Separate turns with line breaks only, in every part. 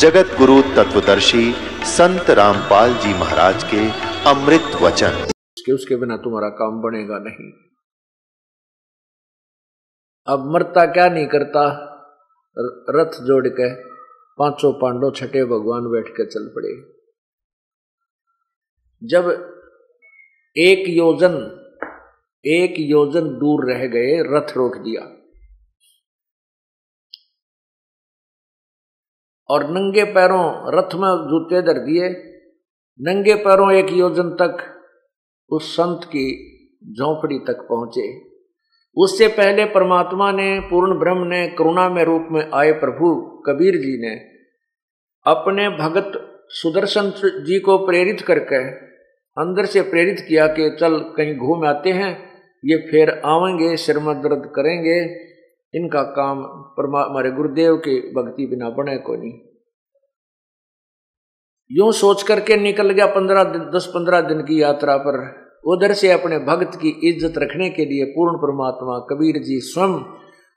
जगत गुरु तत्वदर्शी संत रामपाल जी महाराज के अमृत वचन।
कि उसके बिना तुम्हारा काम बनेगा नहीं। अब मरता क्या नहीं करता? रथ जोड़ के पाँचों पांडव छठे भगवान बैठ के चल पड़े। जब एक योजन एक योजन दूर रह गए, रथ रोक दिया। और नंगे पैरों रथ में जूते धर दिए। नंगे पैरों एक योजन तक उस संत की झोंपड़ी तक पहुँचे। उससे पहले परमात्मा ने, पूर्ण ब्रह्म ने, करुणा में रूप में आए प्रभु कबीर जी ने अपने भगत सुदर्शन जी को प्रेरित करके अंदर से प्रेरित किया कि चल कहीं घूम आते हैं, ये फिर आवेंगे, सिर दर्द करेंगे। इनका काम परमा, हमारे गुरुदेव के भक्ति बिना बने को नहीं। यूँ सोच करके निकल गया पंद्रह दिन, दस पंद्रह दिन की यात्रा पर। उधर से अपने भक्त की इज़्ज़त रखने के लिए पूर्ण परमात्मा कबीर जी स्वयं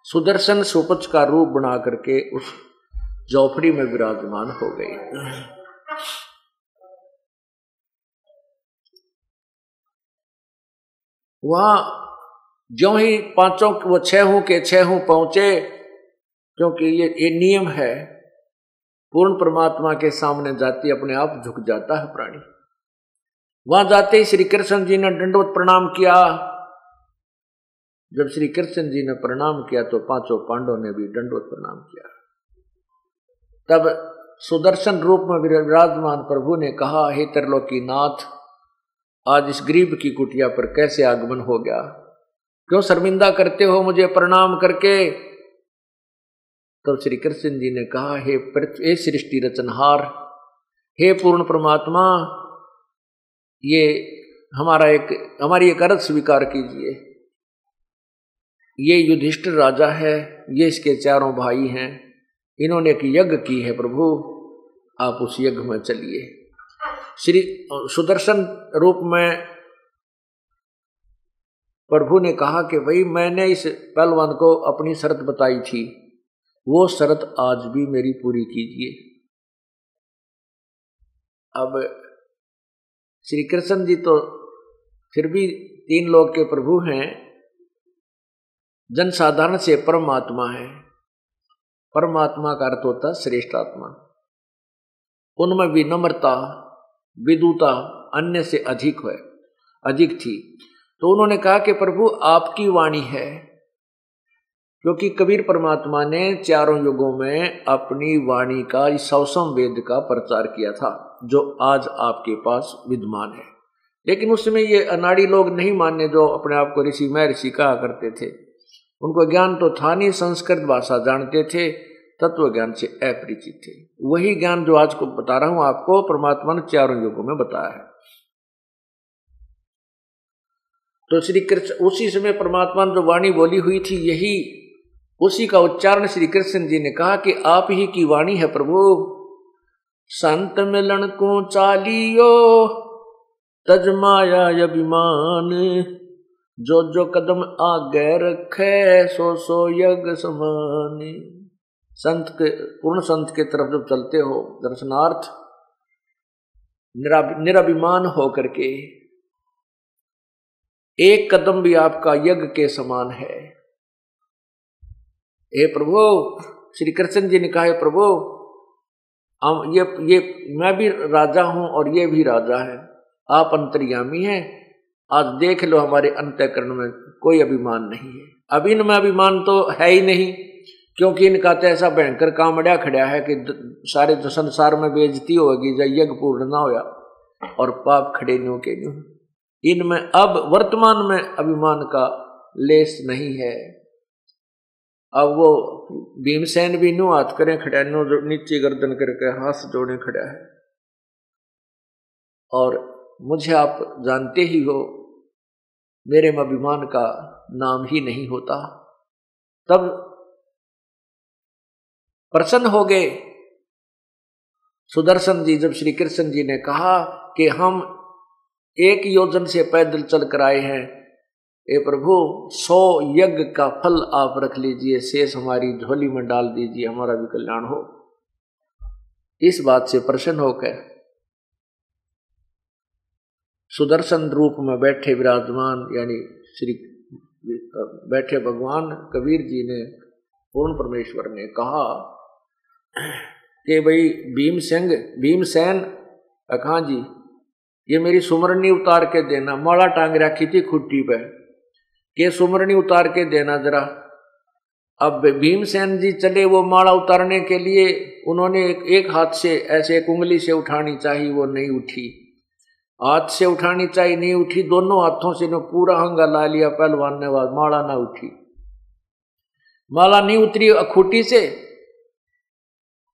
सुदर्शन सुपच का रूप बना करके उस झोपड़ी में विराजमान हो गए। वहाँ जो ही पाँचों वो छह के छह पहुँचे, क्योंकि ये ये नियम है, पूर्ण परमात्मा के सामने जाती अपने आप झुक जाता है प्राणी। वहाँ जाते ही श्री कृष्ण जी ने दंडवत प्रणाम किया। जब श्री कृष्ण जी ने प्रणाम किया तो पाँचों पांडवों ने भी दंडवत प्रणाम किया। तब सुदर्शन रूप में विराजमान प्रभु ने कहा, हे त्रिलोकी नाथ आज इस गरीब की कुटिया पर कैसे आगमन हो गया? क्यों शर्मिंदा करते हो मुझे प्रणाम करके? तब श्री कृष्ण जी ने कहा, हे हे सृष्टि रचनहार, हे पूर्ण परमात्मा, ये हमारा एक, हमारी एक अर्थ स्वीकार कीजिए। ये युधिष्ठिर राजा है, ये इसके चारों भाई हैं, इन्होंने एक यज्ञ की है प्रभु, आप उस यज्ञ में चलिए। श्री, सुदर्शन रूप में प्रभु ने कहा कि भाई मैंने इस पहलवान को अपनी शर्त बताई थी। वो शर्त आज भी मेरी पूरी कीजिए। अब श्री कृष्ण जी तो फिर भी तीन लोग के प्रभु हैं। जनसाधारण से परमात्मा है। परमात्मा का अर्थ होता श्रेष्ठ आत्मा। उनमें विनम्रता, विदुता अन्य से अधिक है, अधिक थी। तो उन्होंने कहा कि प्रभु, आपकी वाणी है, क्योंकि कबीर परमात्मा ने चारों युगों में अपनी वाणी का सौसम वेद का प्रचार किया था, जो आज आपके पास विद्यमान है। लेकिन उस समय ये अनाड़ी लोग नहीं मानने जो अपने आप को ऋषि मैं ऋषि कहा करते थे। उनको ज्ञान तो था नहीं, संस्कृत भाषा जानते थे तत्व ज्ञान से अपरिचित थे। वही ज्ञान जो आज को बता रहा हूँ आपको, परमात्मा ने चारों युगों में बताया है। तो श्री कृष्ण, उसी समय परमात्मा ने जो वाणी बोली हुई थी, यही, उसी का उच्चारण श्री कृष्ण जी ने कहा कि आप ही की वाणी है प्रभु। संत मिलन को चालियो, तज माया अभिमान। जो जो कदम आगे रखे, सो सो यज्ञ समान। संत के, पूर्ण संत के तरफ़ जब चलते हो, दर्शनार्थ निराभिमान होकर के एक कदम भी आपका यज्ञ के समान है। हे प्रभु, श्री कृष्ण जी ने कहा प्रभु, हम ये ये, मैं भी राजा हूँ और ये भी राजा है। आप अंतर्यामी हैं। आज देख लो हमारे अंत्यकरण में कोई अभिमान नहीं है। अब इनमें अभिमान तो है ही नहीं, क्योंकि इनका तो ऐसा भयंकर कामड़िया खड़ा है कि सारे संसार में बेजती होगी, जब यज्ञ पूर्ण ना होया और पाप खड़े न्यू के न्यू इनमें अब वर्तमान में अभिमान का लेस नहीं है। अब वो भीमसेन भी नु हाथ करें, खड़ा नो नीचे गर्दन करके हाथ जोड़े खड़ा है। और मुझे आप जानते ही हो, मेरे में अभिमान का नाम ही नहीं होता। तब प्रसन्न हो गए। सुदर्शन जी, जब श्री कृष्ण जी ने कहा कि हम एक योजन से पैदल चल कर आए हैं। ए प्रभु, सौ यज्ञ का फल आप रख लीजिए, शेष हमारी झोली में डाल दीजिए, हमारा भी कल्याण हो। इस बात से प्रसन्न होकर सुदर्शन रूप में बैठे विराजमान, यानी श्री, बैठे भगवान कबीर जी ने पूर्ण परमेश्वर ने कहा कि भाई भीम सिंह भीमसेन अखा जी ये मेरी सुमरनी उतार के देना माला टांग रखी थी खुट्टी पे। के सुमरनी उतार के देना जरा। अब भीमसेन जी चले वो माला उतारने के लिए उन्होंने एक, एक हाथ से ऐसे एक उंगली से उठानी चाहिए वो नहीं उठी। हाथ से उठानी चाहिए नहीं उठी दोनों हाथों से ने पूरा हंगा ला लिया पहलवान ने बाद माला ना उठी। माला नहीं उतरी अखूटी से।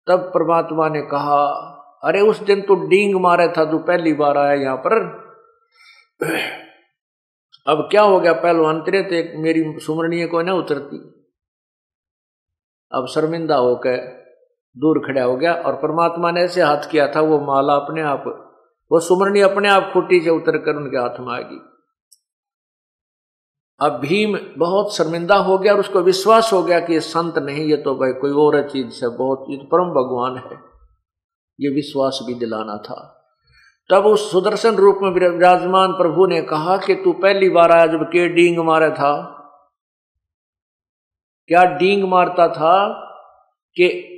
तब परमात्मा ने कहा अरे उस दिन तो डींग मारे था जो पहली बार आया यहाँ पर। अब क्या हो गया, पहलवान तेरे तो मेरी सुमरणीय को ना उतरती। अब शर्मिंदा होकर दूर खड़ा हो गया और परमात्मा ने ऐसे हाथ किया था, वो माला अपने आप, वो सुमरणी अपने आप खुटी से उतर कर उनके हाथ में आ गई अब भीम बहुत शर्मिंदा हो गया और उसको विश्वास हो गया कि ये संत नहीं, ये तो भाई कोई और चीज़ से बहुत, ये तो परम भगवान है। ये विश्वास भी दिलाना था। तब उस सुदर्शन रूप में विराजमान प्रभु ने कहा कि तू पहली बार आया जब के डींग मारा था। क्या डींग मारता था कि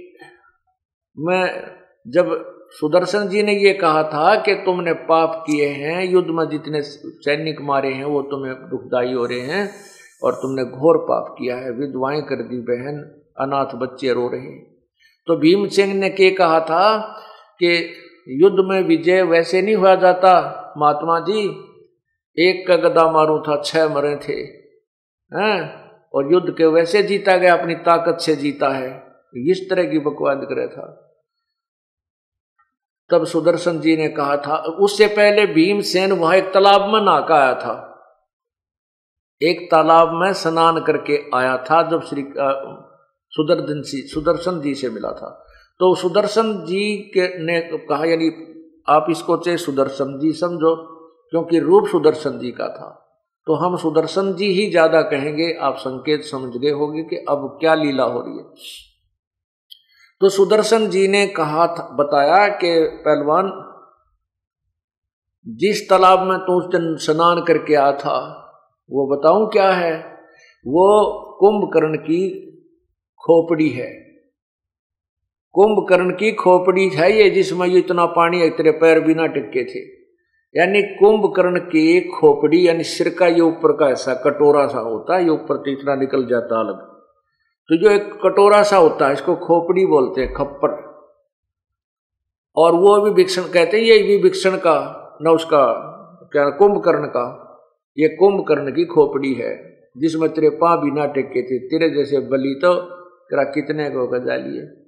मैं जब सुदर्शन जी ने ये कहा था कि तुमने पाप किए हैं, युद्ध में जितने सैनिक मारे हैं, वो तुम्हें दुखदाई हो रहे हैं और तुमने घोर पाप किया है, विधवाएँ कर दी बहन, अनाथ बच्चे रो रहे हैं। तो भीम सिंह ने के कहा था कि युद्ध में विजय वैसे नहीं हुआ जाता। महात्मा जी, एक का गदा मारू था, छह मरे थे। हैं? और युद्ध के वैसे जीता गया, अपनी ताकत से जीता है। इस तरह की बकवाद करे था। तब सुदर्शन जी ने कहा था, उससे पहले भीमसेन वहाँ एक तालाब में नाका आया था। एक तालाब में स्नान करके आया था, जब श्री सुदर्शन जी सुदर्शन जी से मिला था। तो सुदर्शन जी के ने कहा, यानी आप इसको चाहे सुदर्शन जी समझो, क्योंकि रूप सुदर्शन जी का था। तो हम सुदर्शन जी ही ज़्यादा कहेंगे, आप संकेत समझ गए होंगे कि अब क्या लीला हो रही है। तो सुदर्शन जी ने कहा था, बताया कि पहलवान, जिस तालाब में तू दिन स्नान करके आया था, वो बताऊँ क्या है? वो कुंभकर्ण की खोपड़ी है। कुंभकर्ण की खोपड़ी है ये, जिसमें ये इतना पानी है, तेरे पैर बिना टिके थे। यानी कुंभकर्ण की खोपड़ी, यानी सिर का ये ऊपर का ऐसा कटोरा सा होता है, ये ऊपर इतना निकल जाता अलग। तो जो एक कटोरा सा होता है, इसको खोपड़ी बोलते हैं, खप्पर। और वो भी भिक्षण कहते हैं, ये भी भिक्षण का, न उसका, क्या, कुंभकर्ण का, ये कुंभकर्ण की खोपड़ी है, जिसमें तेरे पाँ भी ना टेके थे, तेरे जैसे बलि तो तेरा कितने को गजा लिए?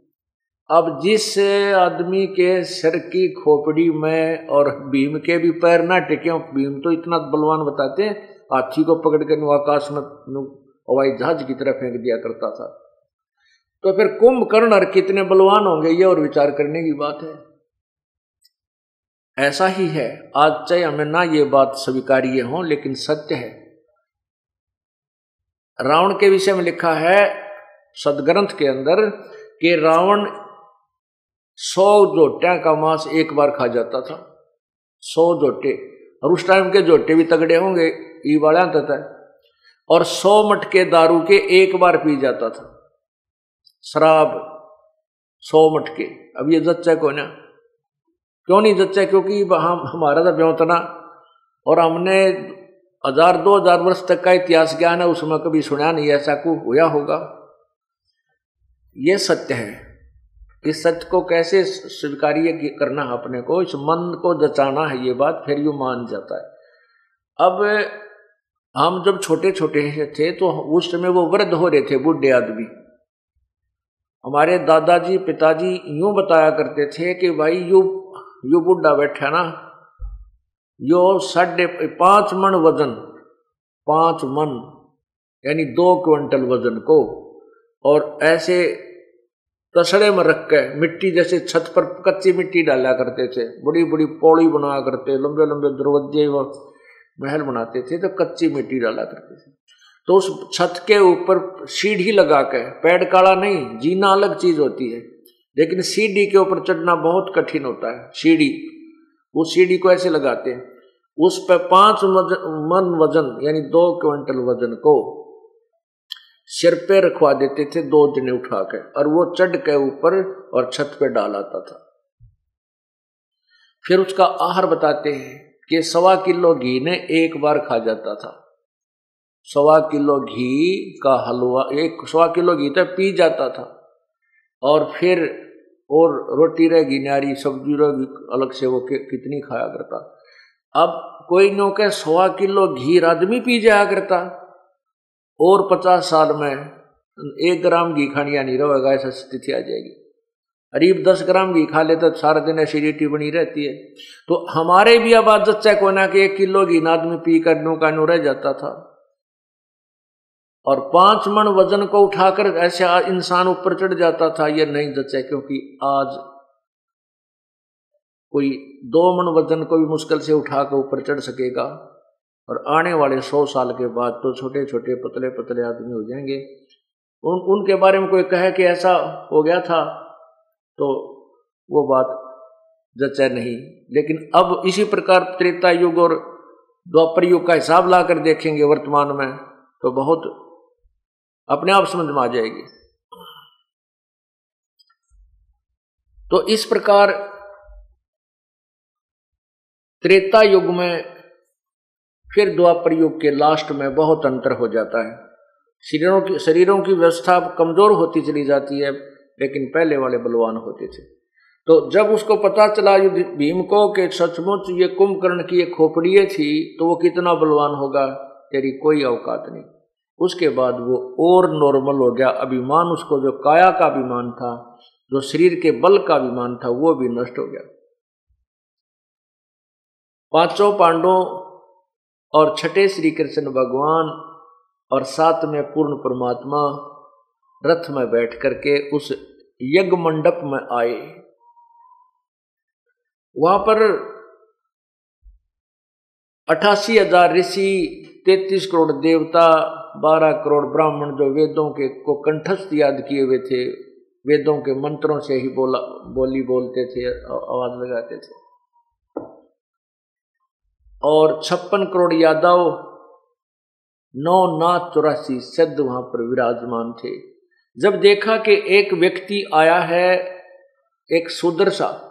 अब जिस आदमी के सिर की खोपड़ी में और भीम के भी पैर ना टिके, भीम तो इतना बलवान बताते हैं, हाथी को पकड़ कर आकाश में हवाई जहाज़ की तरह फेंक दिया करता था। तो फिर कुंभकर्ण और कितने बलवान होंगे, ये और विचार करने की बात है। ऐसा ही है, आज चाहे हमें ना ये बात स्वीकार्य हो, लेकिन सत्य है। रावण के विषय में लिखा है, सदग्रंथ के अंदर, कि रावण सौ जोटिया का मांस एक बार खा जाता था, सौ जोटे और उस टाइम के जोटे भी तगड़े होंगे, ई वाला तथा और सौ मटके दारू के एक बार पी जाता था। शराब, सौ मटके, अब ये जच्चा को ना क्यों नहीं जच्चा? क्योंकि हम, हमारा था ब्योतना, और हमने हज़ार, दो हज़ार वर्ष तक का इतिहास ज्ञान है, उसमें कभी सुना नहीं ऐसा को हुआ होगा। ये सत्य है। इस सच को कैसे स्वीकार्य करना है अपने को, इस मन को जचाना है ये बात, फिर यू मान जाता है। अब हम जब छोटे छोटे थे तो उस समय वो वृद्ध हो रहे थे, बुढ़े आदमी। हमारे दादाजी, पिताजी यूँ बताया करते थे कि भाई, यू यू बुढ़ा बैठा ना, यो साढ़े पाँच मन वज़न, पाँच मन, यानी दो क्विंटल वज़न को, और ऐसे तसड़े में रख के मिट्टी जैसे छत पर कच्ची मिट्टी डाला करते थे बड़ी बड़ी पौड़ी बनाया करते लंबे लंबे दरवाजे व महल बनाते थे तो कच्ची मिट्टी डाला करते थे। तो उस छत के ऊपर सीढ़ी लगा के पेड़ काला नहीं, जीना अलग चीज़ होती है, लेकिन सीढ़ी के ऊपर चढ़ना बहुत कठिन होता है, सीढ़ी। उस सीढ़ी को ऐसे लगाते हैं, उस पर पाँच मन वज़न, यानी दो क्विंटल वज़न को सिर पे रखवा देते थे, दो जने उठा के, और वो चढ़ के ऊपर और छत पे डाल आता था। फिर उसका आहार बताते हैं कि सवा किलो घी ने एक बार खा जाता था। सवा किलो घी का हलवा, एक सवा किलो घी तो पी जाता था। और फिर, और रोटी रहेगी नारी, सब्ज़ी रहेगी अलग से वो कितनी खाया करता। अब कोई नो के सवा किलो घी आदमी पी जाया करता। और पचास साल में एक ग्राम घी खानिया नहीं रहेगा ऐसा स्थिति आ जाएगी। करीब दस ग्राम घी खा ले तो सारा दिन एसिडिटी बनी रहती है। तो हमारे भी अब आदत चेक होना कि एक किलो घी आदमी पी कर नो का नो रह जाता था। और पाँच मण वज़न को उठाकर ऐसे इंसान ऊपर चढ़ जाता था, ये नहीं जचा क्योंकि आज कोई दो मण वज़न को भी मुश्किल से उठाकर ऊपर चढ़ सकेगा। और आने वाले सौ साल के बाद तो छोटे छोटे पतले पतले आदमी हो जाएँगे। उन, उनके बारे में कोई कहे कि ऐसा हो गया था तो वो बात जचा नहीं। लेकिन अब इसी प्रकार त्रेता युग और द्वापर युग का हिसाब ला कर देखेंगे वर्तमान में तो बहुत अपने आप समझ में आ जाएगी। तो इस प्रकार त्रेता युग में फिर द्वापर युग के लास्ट में बहुत अंतर हो जाता है। शरीरों की शरीरों की व्यवस्था कमज़ोर होती चली जाती है, लेकिन पहले वाले बलवान होते थे। तो जब उसको पता चला युद्ध भीम को कि सचमुच ये कुंभकर्ण की एक खोपड़िए थी तो वो कितना बलवान होगा, तेरी कोई औकात नहीं। उसके बाद वो और नॉर्मल हो गया। अभिमान उसको, जो काया का अभिमान था, जो शरीर के बल का अभिमान था, वो भी नष्ट हो गया। पाँचों पांडवों और छठे श्री कृष्ण भगवान और सात में पूर्ण परमात्मा रथ में बैठ करके उस यज्ञ मंडप में आए। वहाँ पर अठासी हज़ार ऋषि, तैतीस करोड़ देवता, बारह करोड़ ब्राह्मण जो वेदों के को कंठस्थ याद किए हुए थे, वेदों के मंत्रों से ही बोला, बोली बोलते थे, आवाज़ लगाते थे। और छप्पन करोड़ यादव नौ नाथ चौरासी सिद्ध वहाँ पर विराजमान थे। जब देखा कि एक व्यक्ति आया है, एक सुदर्शा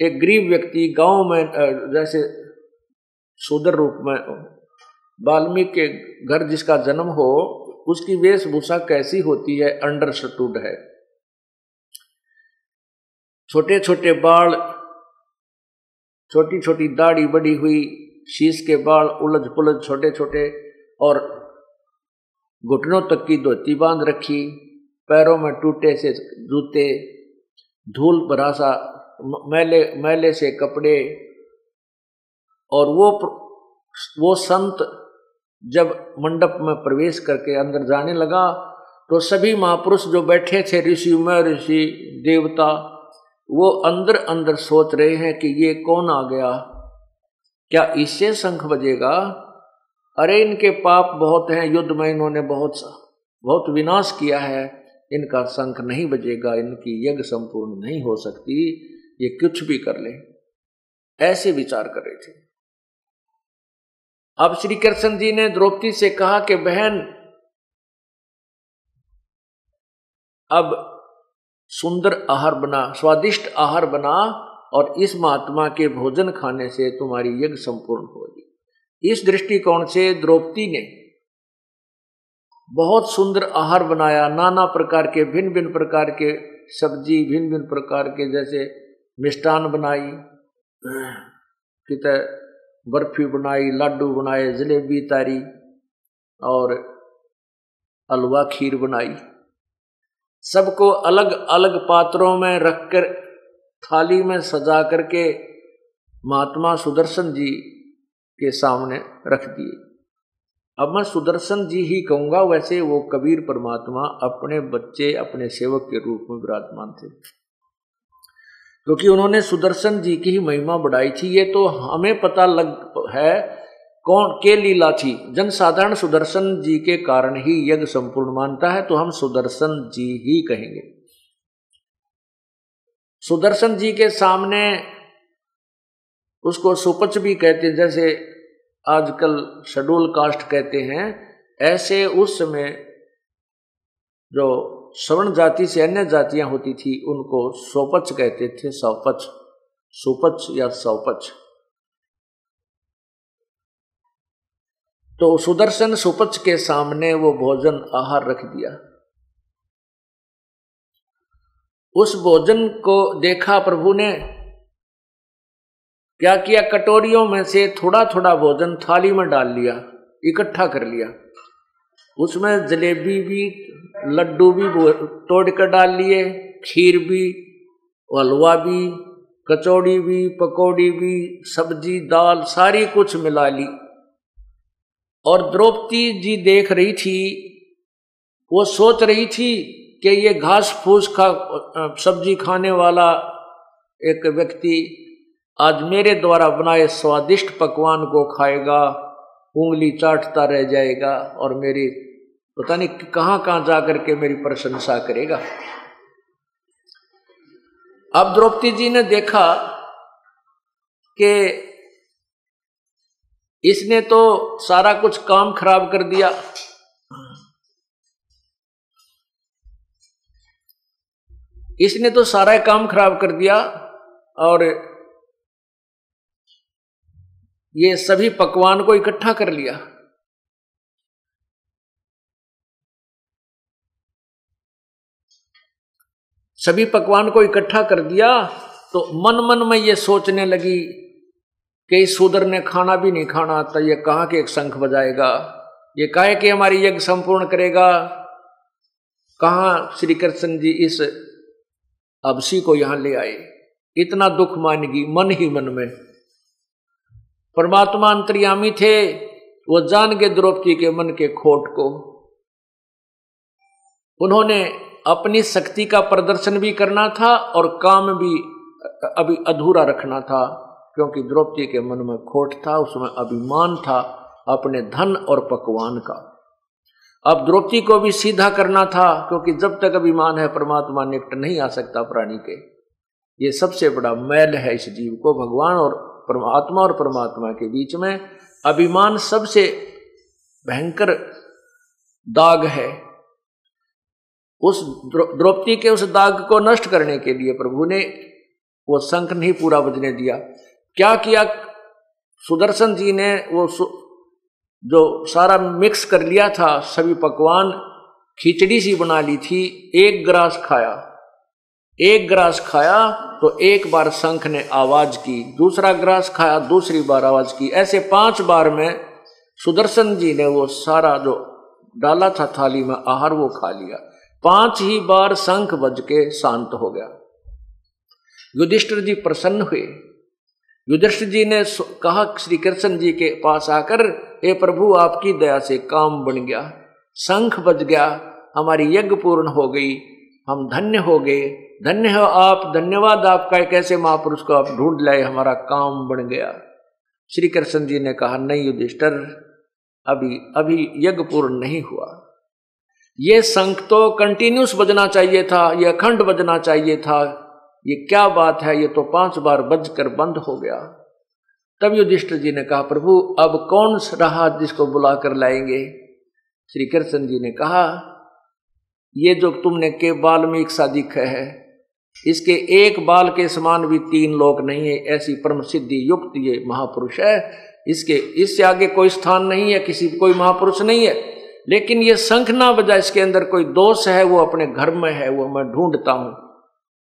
एक गरीब व्यक्ति, गाँव में जैसे सुदर रूप में, वाल्मीकि के घर जिसका जन्म हो, उसकी वेशभूषा कैसी होती है, अंडरस्टूड है। छोटे छोटे बाल छोटी छोटी दाढ़ी बड़ी हुई, शीश के बाल उलझ पुलझ छोटे छोटे और घुटनों तक की धोती बाँध रखी, पैरों में टूटे से जूते, धूल भरासा मैले मैले से कपड़े और वो वो संत जब मंडप में प्रवेश करके अंदर जाने लगा तो सभी महापुरुष जो बैठे थे, ऋषि में ऋषि, देवता वो अंदर अंदर सोच रहे हैं कि ये कौन आ गया? क्या इससे शंख बजेगा? अरे इनके पाप बहुत हैं, युद्ध में इन्होंने बहुत बहुत विनाश किया है। इनका शंख नहीं बजेगा, इनकी यज्ञ संपूर्ण नहीं हो सकती, ये कुछ भी कर ले। ऐसे विचार कर रहे थे। अब श्री कृष्ण जी ने द्रौपदी से कहा कि बहन, अब सुंदर आहार बना, स्वादिष्ट आहार बना और इस महात्मा के भोजन खाने से तुम्हारी यज्ञ संपूर्ण होगी। इस दृष्टिकोण से द्रौपदी ने बहुत सुंदर आहार बनाया, नाना प्रकार के भिन्न भिन्न प्रकार के सब्ज़ी भिन्न भिन्न प्रकार के जैसे मिष्टान बनाई कित बर्फ़ी बनाई लड्डू बनाए, जलेबी, तारी और हलवा खीर बनाई। सबको अलग अलग पात्रों में रखकर थाली में सजा करके महात्मा सुदर्शन जी के सामने रख दिए। अब मैं सुदर्शन जी ही कहूँगा, वैसे वो कबीर परमात्मा अपने बच्चे, अपने सेवक के रूप में विराजमान थे। क्योंकि उन्होंने सुदर्शन जी की ही महिमा बढ़ाई थी। ये तो हमें पता लग है कौन के लीला थी? जनसाधारण सुदर्शन जी के कारण ही यज्ञ संपूर्ण मानता है तो हम सुदर्शन जी ही कहेंगे। सुदर्शन जी के सामने उसको सुपच भी कहते हैं, जैसे आजकल शेड्यूल कास्ट कहते हैं, ऐसे उस समय जो सवर्ण जाति से अन्य जातियाँ होती थी, उनको सोपच कहते थे सौपच सुपच या सौपच तो सुदर्शन सुपच के सामने वो भोजन आहार रख दिया। उस भोजन को देखा प्रभु ने, क्या किया? कटोरियों में से थोड़ा थोड़ा भोजन थाली में डाल लिया, इकट्ठा कर लिया। उसमें जलेबी भी, लड्डू भी, तोड़ कर डाल लिए, खीर भी, हलवा भी, कचौड़ी भी, पकौड़ी भी, सब्ज़ी, दाल, सारी कुछ मिला ली। और द्रौपदी जी देख रही थी, वो सोच रही थी कि ये घास फूस का सब्ज़ी खाने वाला एक व्यक्ति आज मेरे द्वारा बनाए स्वादिष्ट पकवान को खाएगा, उंगली चाटता रह जाएगा और मेरी, पता नहीं कहाँ कहाँ जाकर के मेरी प्रशंसा करेगा। अब द्रौपदी जी ने देखा कि इसने तो सारा कुछ काम खराब कर दिया। इसने तो सारा काम खराब कर दिया और ये सभी पकवान को इकट्ठा कर लिया। सभी पकवान को इकट्ठा कर दिया तो मन मन में ये सोचने लगी कि इस शूद्र ने खाना भी नहीं खाना तो ये कहाँ के एक शंख बजाएगा? ये कहे कि हमारी यज्ञ संपूर्ण करेगा? कहा श्री कृष्ण जी इस अबसी को यहाँ ले आए? इतना दुख मानेगी मन ही मन में। परमात्मा अंतर्यामी थे, वो जान के द्रौपदी के मन के खोट को। उन्होंने अपनी शक्ति का प्रदर्शन भी करना था और काम भी अभी अधूरा रखना था। क्योंकि द्रौपदी के मन में खोट था उसमें अभिमान था अपने धन और पकवान का। अब द्रौपदी को भी सीधा करना था, क्योंकि जब तक अभिमान है, परमात्मा निकट नहीं आ सकता प्राणी के। ये सबसे बड़ा मैल है इस जीव को, भगवान और परमात्मा और परमात्मा के बीच में। अभिमान सबसे भयंकर दाग है। उस द्रौपदी के उस दाग को नष्ट करने के लिए प्रभु ने वो शंख नहीं, पूरा बजने दिया। क्या किया? सुदर्शन जी ने वो जो सारा मिक्स कर लिया था, सभी पकवान, खिचड़ी सी बना ली थी, एक ग्रास खाया। एक ग्रास खाया तो एक बार शंख ने आवाज़ की, दूसरा ग्रास खाया, दूसरी बार आवाज़ की। ऐसे पाँच बार में सुदर्शन जी ने वो सारा जो डाला था थाली में, आहार वो खा लिया। पाँच ही बार शंख बज के शांत हो गया। युधिष्ठिर जी प्रसन्न हुए। युधिष्ठिर जी ने कहा, श्री कृष्ण जी के पास आकर, हे प्रभु, आपकी दया से काम बन गया। शंख बज गया। हमारी यज्ञ पूर्ण हो गई। हम धन्य हो गए। धन्य हो आप। धन्यवाद आपका। एक ऐसे महापुरुष को आप ढूंढ लाए? हमारा काम बन गया। श्री कृष्ण जी ने कहा, नहीं युधिष्ठर, अभी अभी यज्ञ पूर्ण नहीं हुआ। ये शंख तो कंटिन्यूस बजना चाहिए था। यह अखंड बजना चाहिए था। ये क्या बात है? ये तो पाँच बार बज कर बंद हो गया। तब युधिष्ठिर जी ने कहा, प्रभु, अब कौन रहा जिसको बुलाकर लाएँगे? श्री कृष्ण जी ने कहा, ये जो तुमने के बाल में एक सादिक है, इसके एक बाल के समान भी तीन लोग नहीं है। ऐसी परम सिद्धि युक्त ये महापुरुष है। इसके, इससे आगे कोई स्थान नहीं है, किसी, कोई महापुरुष नहीं है। लेकिन ये शंख ना बजा इसके अंदर कोई दोष है, वो अपने घर में है, वो मैं ढूंढता हूँ।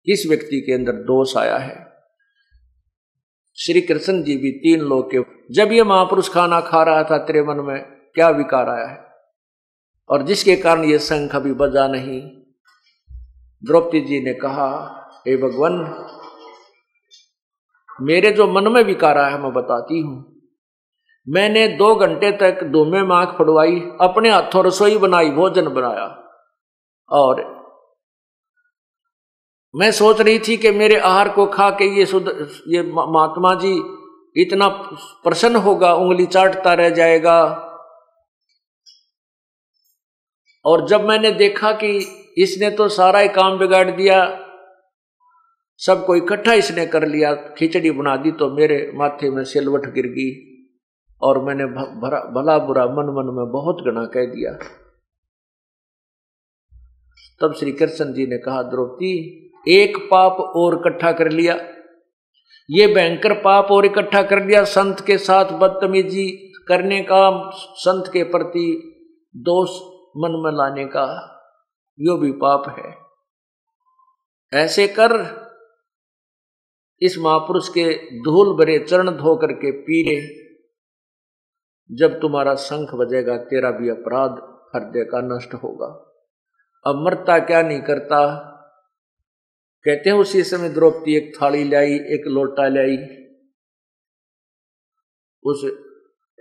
किस व्यक्ति के अंदर दोष आया है। श्री कृष्ण जी भी तीन लोग के, जब ये महापुरुष खाना खा रहा था तेरे मन में, क्या विकार आया है? और जिसके कारण ये शंख अभी बजा नहीं? द्रौपदी जी ने कहा, हे भगवान, मेरे जो मन में विकार आया है, मैं बताती हूँ। मैंने दो घंटे तक धूमे में आँख फड़वाई, अपने हाथों रसोई बनाई, भोजन बनाया, और मैं सोच रही थी कि मेरे आहार को खा के ये शुद्ध ये महात्मा जी इतना प्रसन्न होगा, उंगली चाटता रह जाएगा। और जब मैंने देखा कि इसने तो सारा ही काम बिगाड़ दिया सबको इकट्ठा इसने कर लिया, खिचड़ी बना दी तो मेरे माथे में सिलवट गिर गई और मैंने भरा, भला बुरा मन मन में बहुत गणा कह दिया। तब श्री कृष्ण जी ने कहा, द्रौपदी एक पाप और इकट्ठा कर लिया। ये भयंकर पाप और इकट्ठा कर लिया। संत के साथ बदतमीजी करने का, संत के प्रति दोष मन में लाने का, यो भी पाप है। ऐसे कर, इस महापुरुष के धूल भरे चरण धो करके पीरे जब तुम्हारा शंख बजेगा, तेरा भी अपराध हृदय का नष्ट होगा। अब मरता क्या नहीं करता? कहते हैं उसी समय द्रौपदी एक थाली लाई, एक लोटा लाई, उस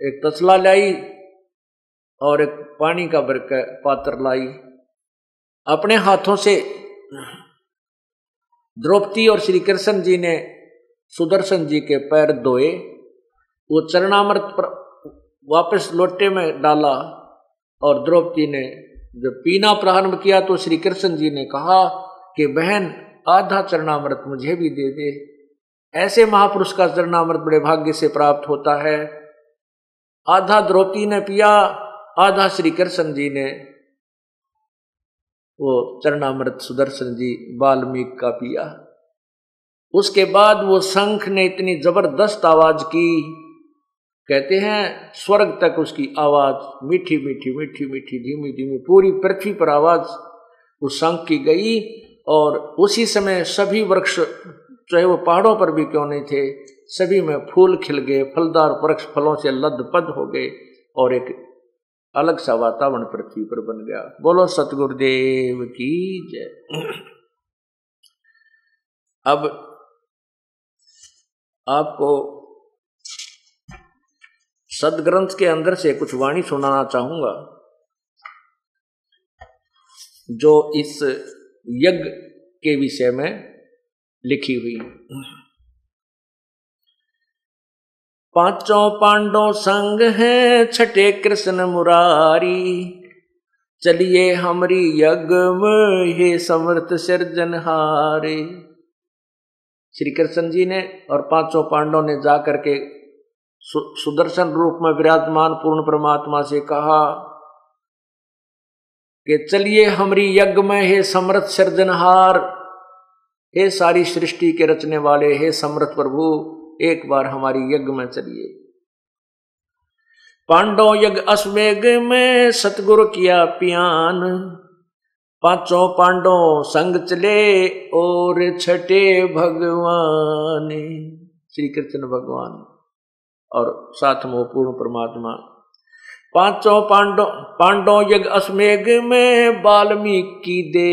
एक तसला लाई और एक पानी का बरक, पात्र लाई। अपने हाथों से द्रौपदी और श्री कृष्ण जी ने सुदर्शन जी के पैर धोए, वो चरणामृत पर वापस लोटे में डाला और द्रौपदी ने जब पीना प्रारंभ किया तो श्री कृष्ण जी ने कहा कि बहन आधा चरणामृत मुझे भी दे दे। ऐसे महापुरुष का चरणामृत बड़े भाग्य से प्राप्त होता है। आधा द्रौपदी ने पिया, आधा श्री कृष्ण जी ने। वो चरणामृत सुदर्शन जी वाल्मीकि का पिया। उसके बाद वो शंख ने इतनी ज़बरदस्त आवाज़ की। कहते हैं, स्वर्ग तक उसकी आवाज़ मीठी मीठी मीठी मीठी धीमी धीमी पूरी पृथ्वी पर आवाज़ उस शंख की गई। और उसी समय सभी वृक्ष, चाहे वो पहाड़ों पर भी क्यों नहीं थे, सभी में फूल खिल गए, फलदार वृक्ष फलों से लदपद हो गए और एक अलग सा वातावरण पृथ्वी पर बन गया। बोलो, सतगुरुदेव की जय। अब आपको सदग्रंथ के अंदर से कुछ वाणी सुनाना चाहूँगा, जो इस यज्ञ के विषय में लिखी हुई पाँचों पांडव संग हैं, छठे कृष्ण मुरारी। चलिए हमारी यज्ञ में हे समर्थ हारे। श्री कृष्ण जी ने और पाँचों पांडवों ने जाकर के सुदर्शन रूप में विराजमान पूर्ण परमात्मा से कहा कि चलिए हमारी यज्ञ में हे समृत सृजनहार, हे सारी सृष्टि के रचने वाले, हे समृत प्रभु, एक बार हमारी यज्ञ में चलिए। पांडव यज्ञ अश्वेग में सतगुरु किया पियान, पाँचों पांडव संग चले और छठे भगवान। श्री कृष्ण भगवान, और साथ में पूर्ण परमात्मा पाँचों पांडव पांडो यज्ञ अश्मेघ में वाल्मीकि दे।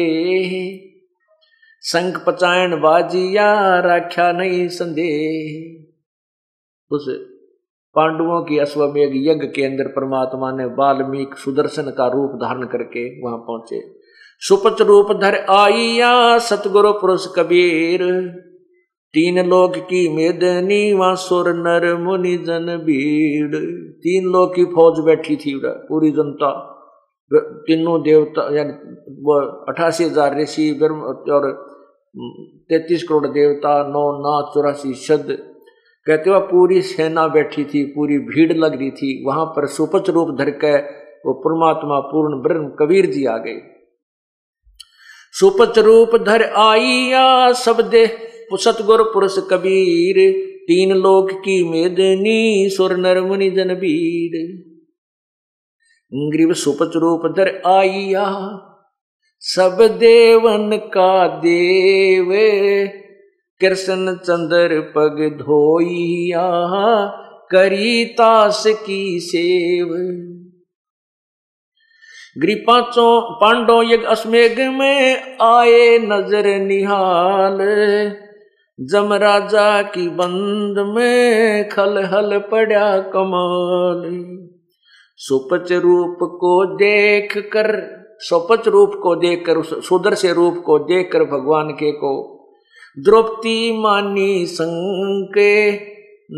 संख पचायन बाजिया राख्या नहीं संदेह। उस पांडवों की अश्वमेघ यज्ञ के अंदर परमात्मा ने वाल्मीकि सुदर्शन का रूप धारण करके वहाँ पहुँचे। सुपच रूप धर आइया सतगुरु पुरुष कबीर। तीन लोक की मेदनी सुर नर मुनि जन भीड़ तीन लोक की फौज बैठी थी पूरी जनता। तीनों देवता, यानी वो अठासी हज़ार ऋषि और तैतीस करोड़ देवता, नौ नाथ, चौरासी शब्द कहते हुआ पूरी सेना बैठी थी, पूरी भीड़ लग रही थी। वहाँ पर सुपच रूप धर के वो परमात्मा पूर्ण ब्रह्म कबीर जी आ गए। सुपच रूप धर आइया, सब दे सतगुर पुरुष कबीर, तीन लोक की मेदनी सुर नर मुनि जन वीर ग्रीव सुपच रूप दर आइया सब देवन का देव। कृष्ण चंद्र पग धोइया करी तास की सेव। ग्रीपाचो पांडो यज्ञ अश्मेघ में आए नज़र निहाल। जम राजा की बंद में खल हल पड़ा कमाल। सुपच रूप को देख कर सुपच रूप को देख कर सुदर से रूप को देख कर भगवान के को द्रौपदी मानी संके,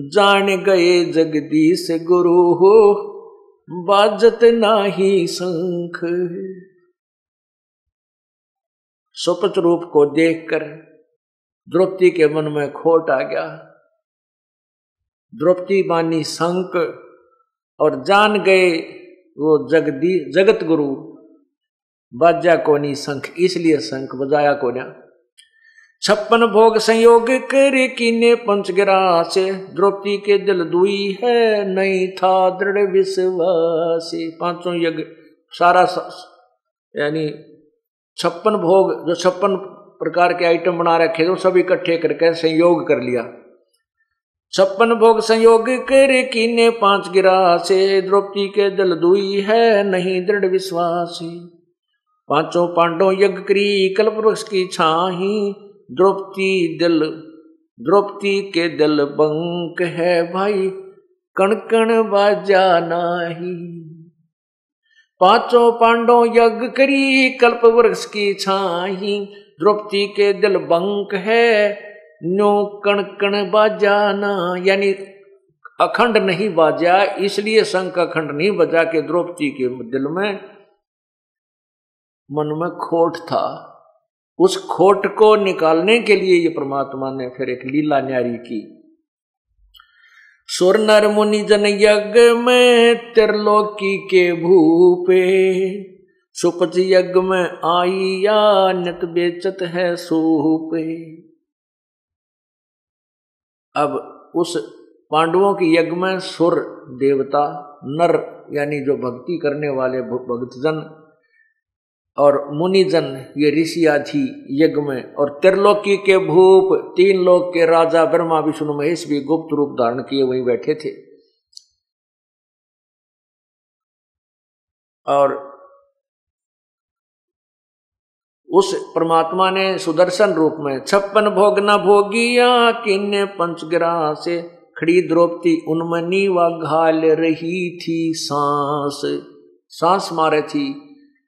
जान गए जगदीश गुरु हो, बाजत नाही शंख। सुपच रूप को देखकर द्रौपदी के मन में खोट आ गया। द्रौपदी बानी शंख और जान गए वो जगदी, जगत गुरु। बाजा को नहीं शंख, इसलिए शंख बजाया को छप्पन भोग संयोग कर कीने पंचगिरा से द्रौपदी के दिल दुई है, नहीं था दृढ़ विश्वास। पाँचों यज्ञ, सारा यानी छप्पन भोग, जो छप्पन प्रकार के आइटम बना रखे थे सब इकट्ठे करके संयोग कर लिया। छप्पन भोग संयोग कर कीने पाँच गिरा से द्रौपदी के दिल दुई है, नहीं दृढ़ विश्वास। पाँचों पांडव यज्ञ करी, कल्प वृक्ष की छाही, द्रौपदी दिल, द्रौपदी के दिल बंक है भाई कण कण बाजा नाही। पाँचों पांडव यज्ञ करी, कल्प वृक्ष की छाही द्रौपदी के दिल बंक है। नो कण कण बाजाना यानी अखंड नहीं बाजा, इसलिए शंख अखंड नहीं बजा के द्रौपदी के दिल में, मन में खोट था। उस खोट को निकालने के लिए ये परमात्मा ने फिर एक लीला न्यारी की। सुर नर मुनि जन यज्ञ में त्रिलोकी के भूपे सुपच यज्ञ में आई या नित बेचत है सूपे अब उस पांडवों की यज्ञ में सुर देवता, नर, यानी जो भक्ति करने वाले भक्तजन और मुनिजन, ये ऋषिया थी यज्ञ में और त्रिलोकी के भूप, तीन लोक के राजा ब्रह्मा विष्णु महेश भी गुप्त रूप धारण किए वहीं बैठे थे। और उस परमात्मा ने सुदर्शन रूप में छप्पन भोग न भोगिया, किन्ने पंचग्रा से खड़ी द्रौपदी उन्मनी व घाल रही थी सांस। सांस मारे थी।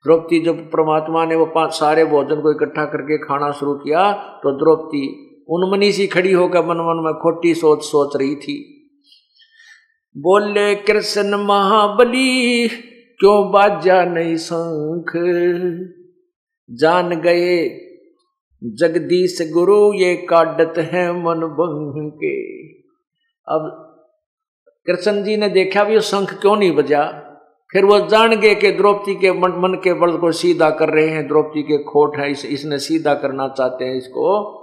द्रौपदी जब परमात्मा ने वो पाँच सारे भोजन को इकट्ठा करके खाना शुरू किया तो द्रौपदी उन्मनी सी खड़ी होकर मन मन में खोटी सोच सोच रही थी। बोले, कृष्ण महाबली, क्यों बाजा नहीं शंख? जान गए। जगदीश गुरु ये काटत है मन बंग के। अब कृष्ण जी ने देखा भी शंख क्यों नहीं बजा? फिर वो जान गए कि द्रौपदी के मन मन के बल को सीधा कर रहे हैं। द्रौपदी के खोट है इस, इसने सीधा करना चाहते हैं इसको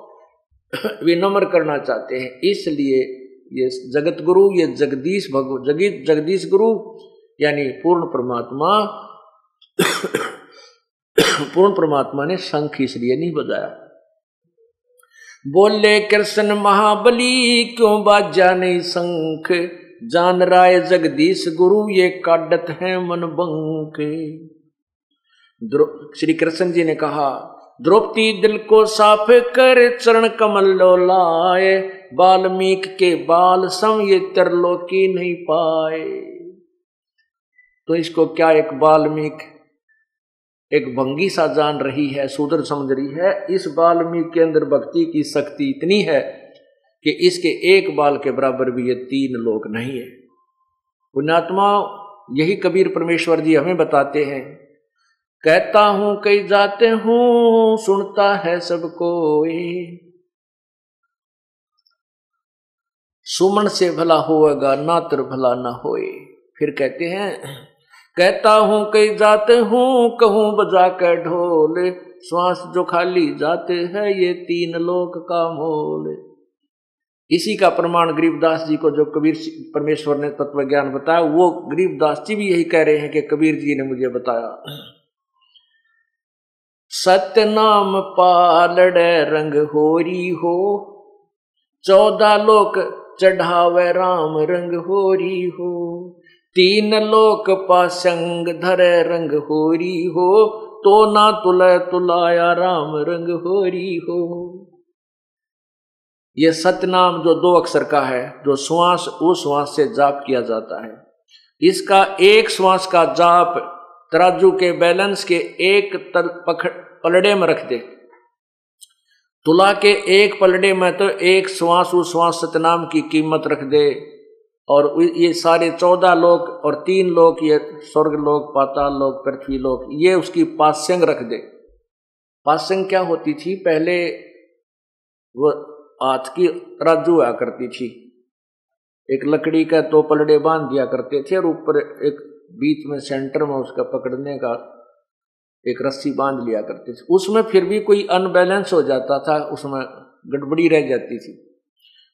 विनम्र करना चाहते हैं। इसलिए ये जगत गुरु ये जगदीश भगव जगीत जगदीश गुरु यानी पूर्ण परमात्मा पूर्ण परमात्मा ने शंख इसलिए नहीं बजाया। बोले, कृष्ण महाबली, क्यों बाजा नहीं शंख? जान राय जगदीश गुरु, ये काडत है मन बंके श्री कृष्ण जी ने कहा, द्रौपदी दिल को साफ़ कर चरण कमल लो लाए बाल्मीक के बाल सम ये तरलोकी नहीं पाए। तो इसको क्या एक बाल्मीक एक भंगी सा जान रही है सुदर समझ रही है, इस बाल्मीक के अंदर भक्ति की शक्ति इतनी है कि इसके एक बाल के बराबर भी ये तीन लोग नहीं है। पुण्यात्मा यही कबीर परमेश्वर जी हमें बताते हैं, कहता हूँ कई जाते हूँ, सुनता है सबको सुमन से भला होगा ना तर भला ना होए। फिर कहते हैं कहता हूँ कई जाते हूँ, कहूँ बजा कर ढोल। श्वास जो खाली जाते हैं, ये तीन लोक का मोल। इसी का प्रमाण गरीबदास जी को जो कबीर परमेश्वर ने तत्व ज्ञान बताया, वो गरीबदास जी भी यही कह रहे हैं कि कबीर जी ने मुझे बताया। सत्य नाम पालड़ रंग होरी हो, चौदह लोक चढ़ावे राम रंग होरी हो। तीन लोक पासंग धरे रंग होरी हो तो ना तुले तुलाया राम रंग होरी हो। यह सतनाम जो दो अक्षर का है, जो श्वास उस श्वास से जाप किया जाता है। इसका एक श्वास का जाप तराजू के बैलेंस के एक तल पकड़ पलड़े में रख दे। तुला के एक पलड़े में तो एक श्वास उस श्वास सतनाम की कीमत रख दे। और ये सारे चौदह लोग और तीन लोग ये स्वर्ग लोग पाताल लोग पृथ्वी लोग ये उसकी पास्यंग रख दे। पास्यंग क्या होती थी? पहले वो हाथ की राजू हुआ करती थी। एक लकड़ी का तो पलड़े बाँध दिया करते थे और ऊपर एक बीच में सेंटर में उसका पकड़ने का एक रस्सी बाँध लिया करते थे। उसमें फिर भी कोई अनबैलेंस हो जाता था, उसमें गड़बड़ी रह जाती थी।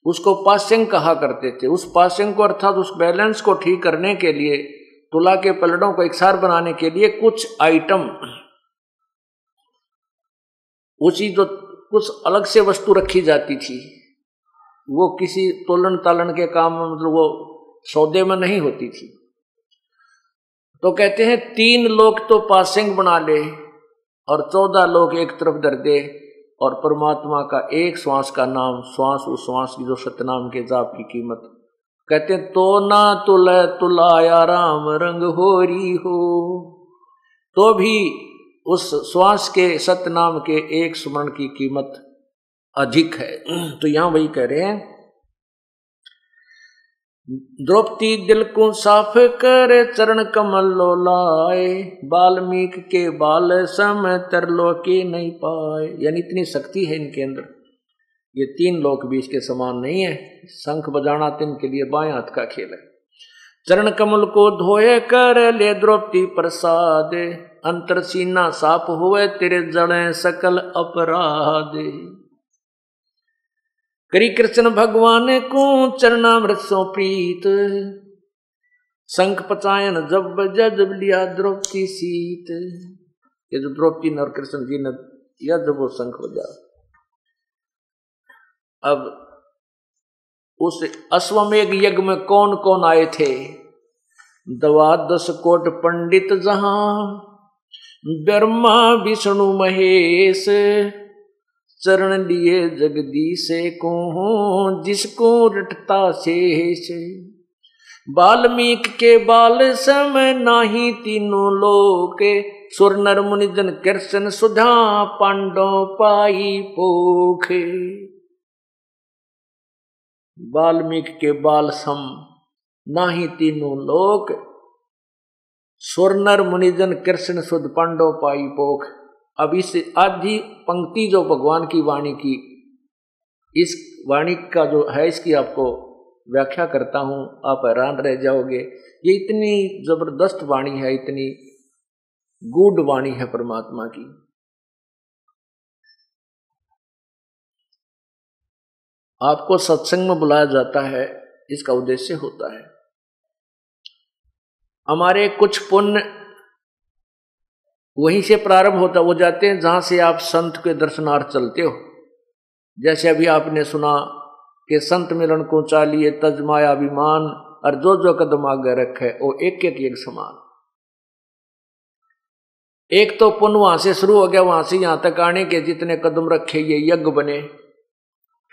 उसको पासिंग कहा करते थे। उस पास्यंग को अर्थात उस बैलेंस को ठीक करने के लिए, तुला के पलड़ों को एकसार बनाने के लिए कुछ आइटम उसी जो कुछ अलग से वस्तु रखी जाती थी। वो किसी तोलन तालन के काम में मतलब वो सौदे में नहीं होती थी। तो कहते हैं, तीन लोग तो पासिंग बना ले और चौदह लोग एक तरफ़ दर दे और परमात्मा का एक श्वास का नाम, श्वास उस श्वास की जो सतनाम के जाप की कीमत। कहते हैं तो ना तुल तुलाया राम रंग हो रही हो। तो भी उस श्वास के सतनाम के एक स्मरण की कीमत अधिक है। तो यहाँ वही कह रहे हैं द्रौपदी दिल को साफ़ कर चरण कमल लो लाए बाल्मीक के बाल सम तरलो के नहीं पाए। यानी इतनी शक्ति है इनके अंदर। ये तीन लोक बीच के समान नहीं है। शंख बजाना तो इनके लिए बाएँ हाथ का खेल है। चरण कमल को धोए कर ले द्रौपदी प्रसाद, अंतर सीना साप हुए तेरे जड़े सकल अपराध। करी कृष्ण भगवान को चरणामृत सो प्रीत शंख पचायन जब जब लिया द्रौपदी सीत ये जो द्रौपदी और कृष्ण जी ने या जब वो शंख बजा अब उस अश्वमेघ यज्ञ में कौन कौन आए थे दवा दस कोट पंडित जहाँ ब्रह्मा विष्णु महेश चरण लिए जगदीश को, जिसको रटता से बाल्मीक के बाल समय नाही तीनों लोक, सुर नर मुनिजन कृष्ण सुधा पांडो पाई पोखे। वाल्मीकि के बाल सम नाही तीनों लोक स्वर्णर मुनिजन कृष्ण सुध पांडो पाई पोख। अब इस आधी पंक्ति जो भगवान की वाणी की, इस वाणी का जो है, इसकी आपको व्याख्या करता हूँ। आप हैरान रह जाओगे। ये इतनी ज़बरदस्त वाणी है, इतनी गुड वाणी है परमात्मा की। आपको सत्संग में बुलाया जाता है, इसका उद्देश्य होता है। हमारे कुछ पुण्य वहीं से प्रारंभ होता वो जाते हैं जहाँ से आप संत के दर्शनार्थ चलते हो। जैसे अभी आपने सुना कि संत मिलन को चालिए तजमाया अभिमान, और जो जो कदम आगे रखे, वो एक एक एक समान। एक तो पुण्य वहाँ से शुरू हो गया, वहाँ से यहाँ तक आने के जितने कदम रखे, ये यज्ञ बने।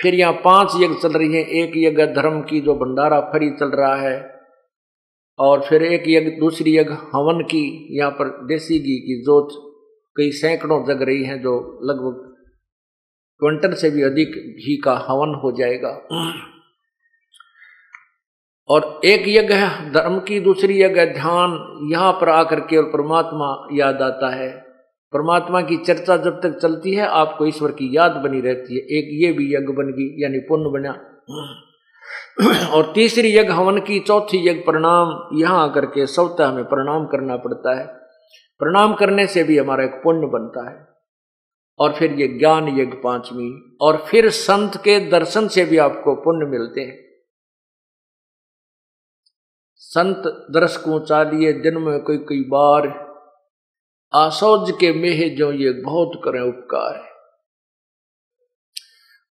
फिर यहाँ पाँच यज्ञ चल रही है, एक यज्ञ धर्म की जो भंडारा फरी चल रहा है और फिर एक यज्ञ, दूसरी यज्ञ, हवन की, यहाँ पर देसी घी की जोत कई सैकड़ों जग रही हैं जो लगभग क्विंटल से भी अधिक घी का हवन हो जाएगा। और एक यज्ञ है, धर्म की दूसरी यज्ञ, ध्यान यहाँ पर आकर के और परमात्मा याद आता है। परमात्मा की चर्चा जब तक चलती है, आपको ईश्वर की याद बनी रहती है। एक ये भी यज्ञ बन गई, यानी पुण्य बना। और तीसरी यज्ञ हवन की, चौथी यज्ञ प्रणाम, यहाँ आकर के सौता हमें प्रणाम करना पड़ता है। प्रणाम करने से भी हमारा एक पुण्य बनता है। और फिर ये ज्ञान यज्ञ पांचवी, और फिर संत के दर्शन से भी आपको पुण्य मिलते हैं। संत दर्श को चालिए, दिन में कोई कई बार, आसौज के मेह जो ये बहुत करें उपकार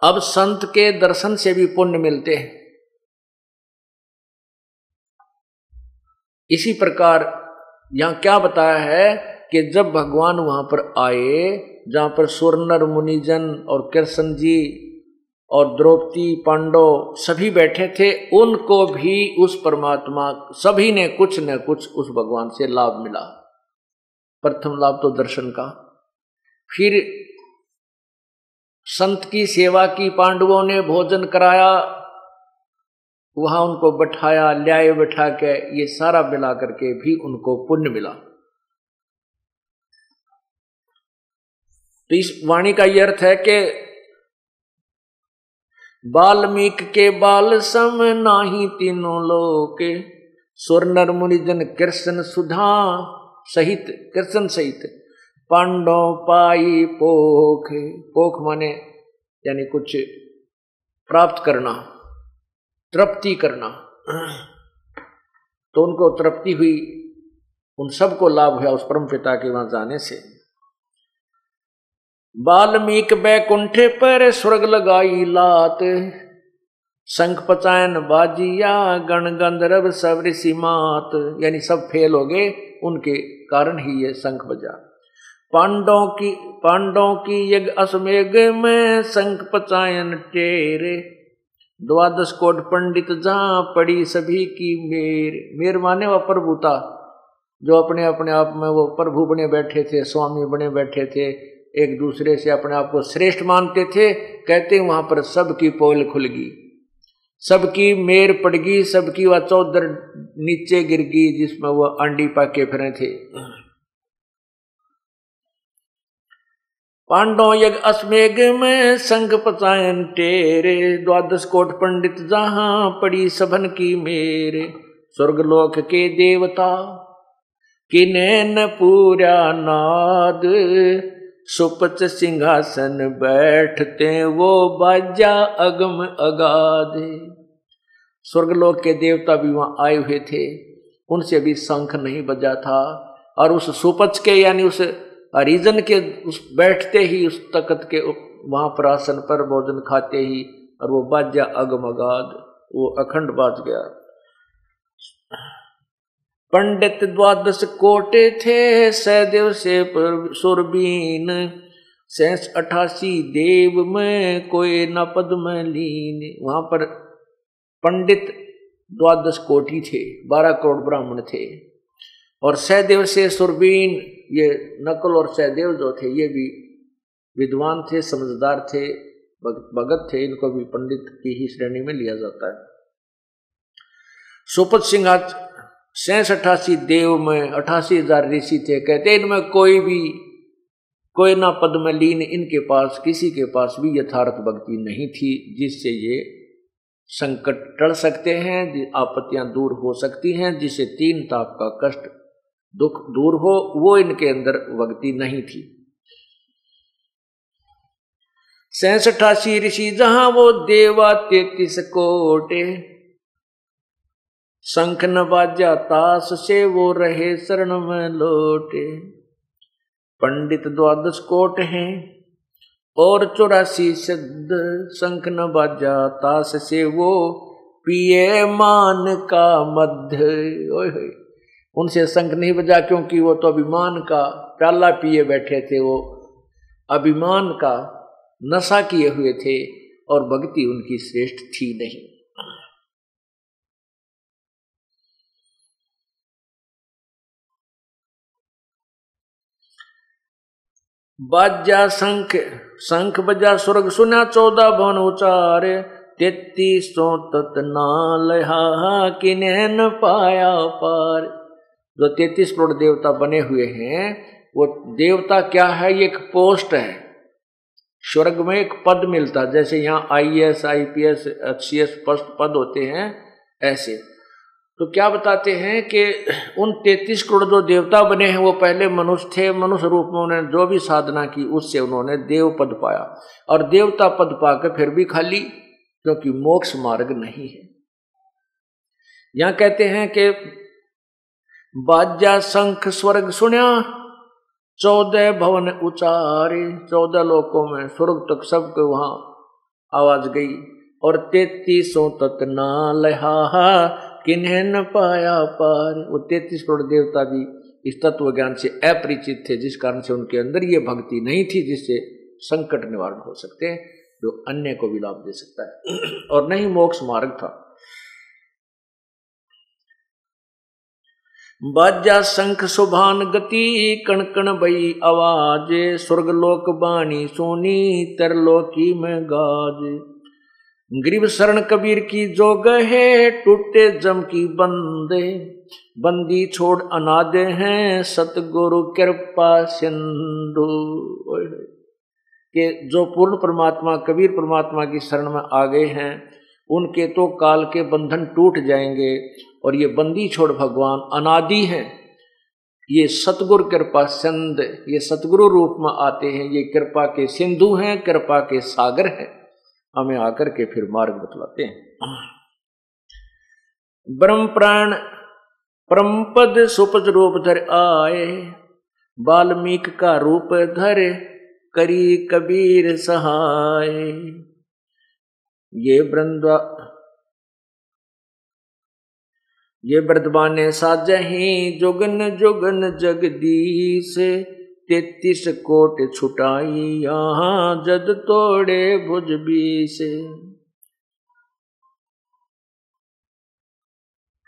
अब संत के दर्शन से भी पुण्य मिलते हैं। इसी प्रकार यहाँ क्या बताया है कि जब भगवान वहाँ पर आए, जहाँ पर सुरनर, मुनिजन और कृष्ण जी और द्रौपदी, पांडव सभी बैठे थे, उनको भी उस परमात्मा सभी ने कुछ न कुछ उस भगवान से लाभ मिला। प्रथम लाभ तो दर्शन का। फिर संत की सेवा की, पांडवों ने भोजन कराया वहाँ उनको बैठाया, ल्याए बैठा के ये सारा मिला करके भी उनको पुण्य मिला। तो इस वाणी का यह अर्थ है कि बाल्मीक के बाल सम नाही तीनों लोक सुर मुनिजन कृष्ण सुधा सहित, कृष्ण सहित, पांडव पाई पोख पोख माने यानी कुछ प्राप्त करना। तृप्ति करना। तो उनको तृप्ति हुई, उन सबको लाभ हुआ उस परम पिता के वहाँ जाने से। बाल्मीक बैकुंठे पर स्वर्ग लगाई लात, शंख पचायन बाजिया, गण गंधर्व सब ऋषि मात। यानी सब फेल हो गए, उनके कारण ही ये शंख बजा। पांडवों की पांडवों की यज्ञ असमेघ में शंख पचायन टेरे द्वादश कोट पंडित जहाँ पड़ी सभी की मेर मेर माने वह प्रभुता जो अपने अपने आप में वो प्रभु बने बैठे थे, स्वामी बने बैठे थे, एक दूसरे से अपने आप को श्रेष्ठ मानते थे, कहते वहाँ पर सबकी पोल खुल गई सबकी मेर पड़ गई सबकी वह चौधर नीचे गिर गई, जिसमें वह अंडी पाके फिरे थे। पांडव यज्ञ अस्मेघ में संग पचायन तेरे, द्वादश कोट पंडित जहाँ पड़ी सभन की मेरे। स्वर्गलोक के देवता किने पूरा नाद सुपच सिंहासन बैठते वो बाजा अगम अगाध। स्वर्गलोक के देवता भी वहाँ आए हुए थे, उनसे भी शंख नहीं बजा था, और उस सुपच के यानी उस हरिजन के उस बैठते ही उस तकत के वहाँ पर आसन पर भोजन खाते ही और वो बाजा अगम अगाध वो अखंड बाज गया। पंडित द्वादश कोटे थे, सहदेव से सुरबीन, सैस अठासी देव में कोई न पद में लीन। वहाँ पर पंडित द्वादश कोटि थे, बारह करोड़ ब्राह्मण थे। और सहदेव से सुरबीन ये नकल और सहदेव जो थे, ये भी विद्वान थे, समझदार थे भगत थे, इनको भी पंडित की ही श्रेणी में लिया जाता है। सुपत सिंह सैस अठासी देव में अठासी हज़ार ऋषि थे, कहते इनमें कोई भी, कोई ना पद में लीन इनके पास, किसी के पास भी यथार्थ भक्ति नहीं थी, जिससे ये संकट टल सकते हैं, आपत्तियाँ दूर हो सकती हैं, जिससे तीन ताप का कष्ट दुख दूर हो, वो इनके अंदर भक्ति नहीं थी। सैसठासी ऋषि, जहाँ वो देवा तेतीस कोटे, शंख बाजा तास से वो रहे शरण में लोटे। पंडित द्वादश कोट हैं और चौरासी शब्द शंख न बाजा तास से वो पिए मान का मध्य। ओए उनसे शंख नहीं बजा क्योंकि वो तो अभिमान का प्याला पिए बैठे थे वो। अभिमान का नशा किए हुए थे और भक्ति उनकी श्रेष्ठ थी नहीं। बाजा शंख शंख बजा स्वर्ग सुना चौदह भवन उचारे। तेतीस सौ तत्नाल किन्हें न पाया पार। जो तैतीस करोड़ देवता बने हुए हैं, वो देवता क्या है? ये एक पोस्ट है। स्वर्ग में एक पद मिलता, जैसे यहाँ I S I P S C S पद होते हैं, ऐसे। तो क्या बताते हैं कि उन तैतीस करोड़ जो देवता बने हैं, वो पहले मनुष्य थे, मनुष्य रूप में उन्होंने जो भी साधना की, उससे उन्होंने देव पद पाया। और देवता पद पाकर फिर भी खाली, क्योंकि मोक्ष मार्ग नहीं है। यहाँ कहते हैं कि बाजा शंख स्वर्ग सुनिया, चौदह भवन उचारे, चौदह लोकों में स्वर्ग तक सबके वहाँ आवाज़ गई और तैतीसों ततना लहा, किन्हें न पाया पार। वो तैतीस करोड़ देवता भी इस तत्व ज्ञान से अपरिचित थे, जिस कारण से उनके अंदर ये भक्ति नहीं थी, जिससे संकट निवारण हो सकते हैं, जो अन्य को भी लाभ दे सकता है। और नहीं, मोक्ष मार्ग था। बाजा शंख सुभान गति कण कण बई आवाज़ स्वर्गलोक बाणी सोनी तरलोकी में गाज। गरीब शरण कबीर की जो गहे टूटे जम की बंदे। बंदी छोड़ अनादे हैं, सतगुरु कृपा सिंधु। के जो पूर्ण परमात्मा, कबीर परमात्मा की शरण में आ गए हैं, उनके तो काल के बंधन टूट जाएँगे। और ये बंदी छोड़ भगवान अनादि हैं। ये सतगुरु कृपा सिंध, ये सतगुरु रूप में आते हैं। ये कृपा के सिंधु हैं, कृपा के सागर हैं। हमें आकर के फिर मार्ग बतलाते हैं। ब्रह्म प्राण परम पद सुपज रूप धर आए बाल्मीक का रूप धर करी कबीर सहाय। ये वृंदा ये वर्धमाने साजही जुगन जुगन जगदीश। तेतीस कोट छुटाई यहाँ, जद तोड़े भुज से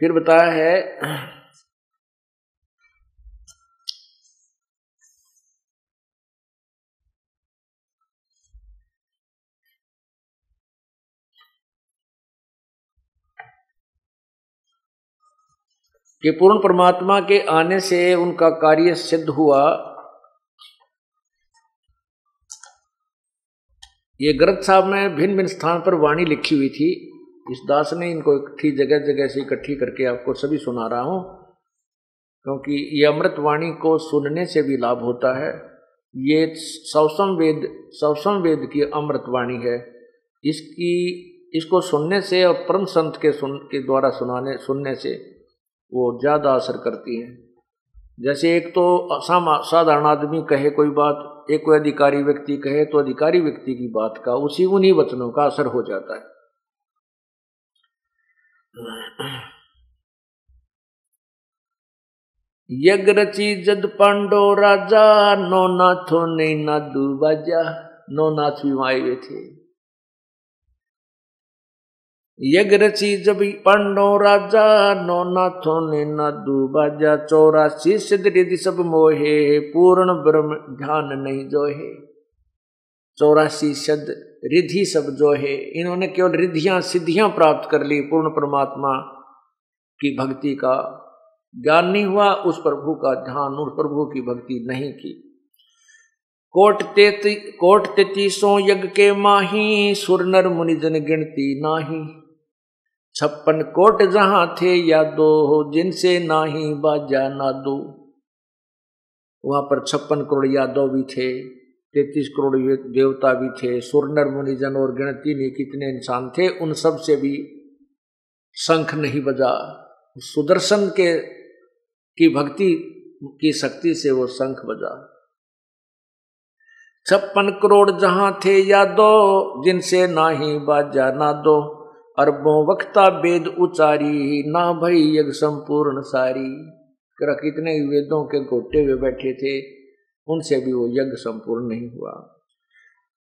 फिर बताया है कि पूर्ण परमात्मा के आने से उनका कार्य सिद्ध हुआ। ये ग्रंथ साहब में भिन्न भिन्न स्थान पर वाणी लिखी हुई थी। इस दास ने इनको इकट्ठी जगह जगह से इकट्ठी करके आपको सभी सुना रहा हूँ, क्योंकि ये अमृत वाणी को सुनने से भी लाभ होता है। ये सौसम वेद सौसम वेद की अमृत वाणी है। इसकी, इसको सुनने से और परम संत के सुन, के द्वारा सुनाने, सुनने से वो ज़्यादा असर करती हैं। जैसे एक तो साधारण आदमी कहे कोई बात, एक कोई अधिकारी व्यक्ति कहे तो अधिकारी व्यक्ति की बात का, उसी उन्हीं वचनों का असर हो जाता है। यज्ञ रची जद पांडो राजा, नो नाथो नहीं नो नाथ भी आए थे। यज्ञ रची जब पांडो राजा नो नाथो ने नादू बाजा, चौरासी सिद्ध रिधि सब मोहे, पूर्ण ब्रह्म ध्यान नहीं जो है चौरासी सिद्ध रिधि सब जो है इन्होंने केवल रिधियाँ सिद्धियाँ प्राप्त कर ली पूर्ण परमात्मा की भक्ति का। ज्ञान नहीं हुआ, उस प्रभु का ध्यान, उस प्रभु की भक्ति नहीं की। कोट तेती, कोट तेतीसों यज्ञ के माही, सुर नर मुनिजन गिनती नाही। छप्पन कोट जहाँ थे या दो जिनसे नाही बाजा ना दो वहाँ पर छप्पन करोड़ यादव भी थे, तैतीस करोड़ देवता भी थे, सुरनर, मुनिजन और गणती नहीं कितने इंसान थे, उन सबसे भी शंख नहीं बजा। सुदर्शन के, की भक्ति, की शक्ति से वो शंख बजा। छप्पन करोड़ जहाँ थे या दो जिनसे ना ही बाजा ना दो अरबों वक्ता वेद उचारी, ना भई यज्ञ संपूर्ण सारी। कर कितने वेदों के गोटे हुए बैठे थे, उनसे भी वो यज्ञ संपूर्ण नहीं हुआ।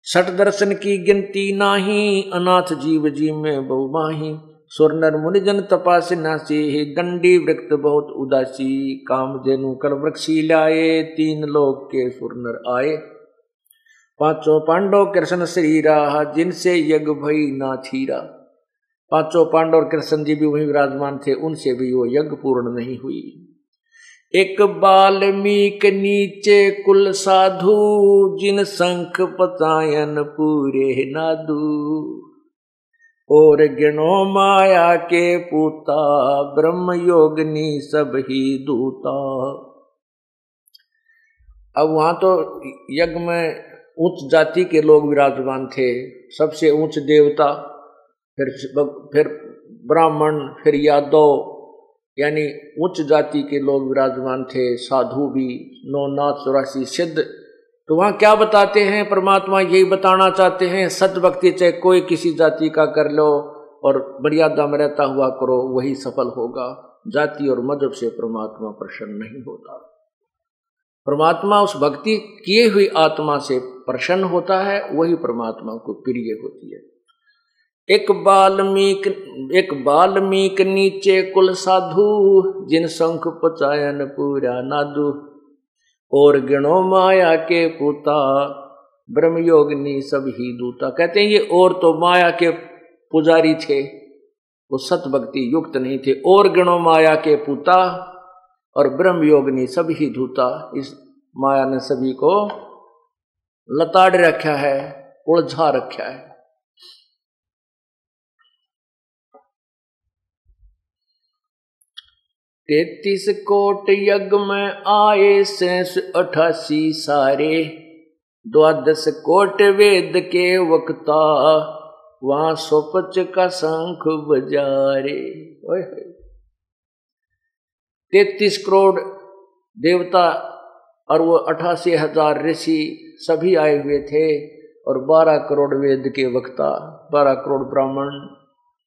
सट दर्शन की गिनती नाही, अनाथ जीव जी में बहु माही। सुरनर मुनिजन तपास नासी, दंडी वृक्त बहुत उदासी। काम जेनु कर वृक्षी लाए, तीन लोग के सुरनर आए। पाँचों पांडव कृष्ण श्री राह, जिनसे यज्ञ भई ना थीरा। पाँचों पांडव और कृष्ण जी भी वही विराजमान थे, उनसे भी वो यज्ञ पूर्ण नहीं हुई। एक बाल्मीक नीचे कुल साधु, जिन शंख पतायन पूरे नादू। और गिनो माया के पूता ब्रह्म योगनी सब ही दूता। अब वहाँ तो यज्ञ में उच्च जाति के लोग विराजमान थे, सबसे उच्च देवता फिर फिर ब्राह्मण, फिर यादव, यानी उच्च जाति के लोग विराजमान थे, साधु भी नौ नाथ चौरासी, सिद्ध। तो वहाँ क्या बताते हैं? परमात्मा यही बताना चाहते हैं सत भक्ति चाहे कोई किसी जाति का कर लो और मर्यादा में रहता हुआ करो, वही सफल होगा। जाति और मज़हब से परमात्मा प्रसन्न नहीं होता। परमात्मा उस भक्ति किए हुई आत्मा से प्रसन्न होता है, वही परमात्मा को प्रिय होती है। एक बाल्मीक एक बाल्मीक नीचे कुल साधु, जिन शंख पचायन पूरा नादु। और गिणो माया के पुता, ब्रह्मयोगिनी सब ही दूता। कहते हैं, ये और तो माया के पुजारी थे, वो सत भक्ति युक्त नहीं थे। और गणों माया के पुता और ब्रह्म योगिनी सब ही धूता इस माया ने सभी को लताड़ रखा है, उलझा रखा है। तैतीस कोट यज्ञ में आए सैस अठासी सारे। द्वादश कोट वेद के वक्ता, वहाँ सोपच का शंख बजारे। तैतीस करोड़ देवता और वो अठासी हज़ार ऋषि सभी आए हुए थे और बारह करोड़ वेद के वक्ता, बारह करोड़ ब्राह्मण,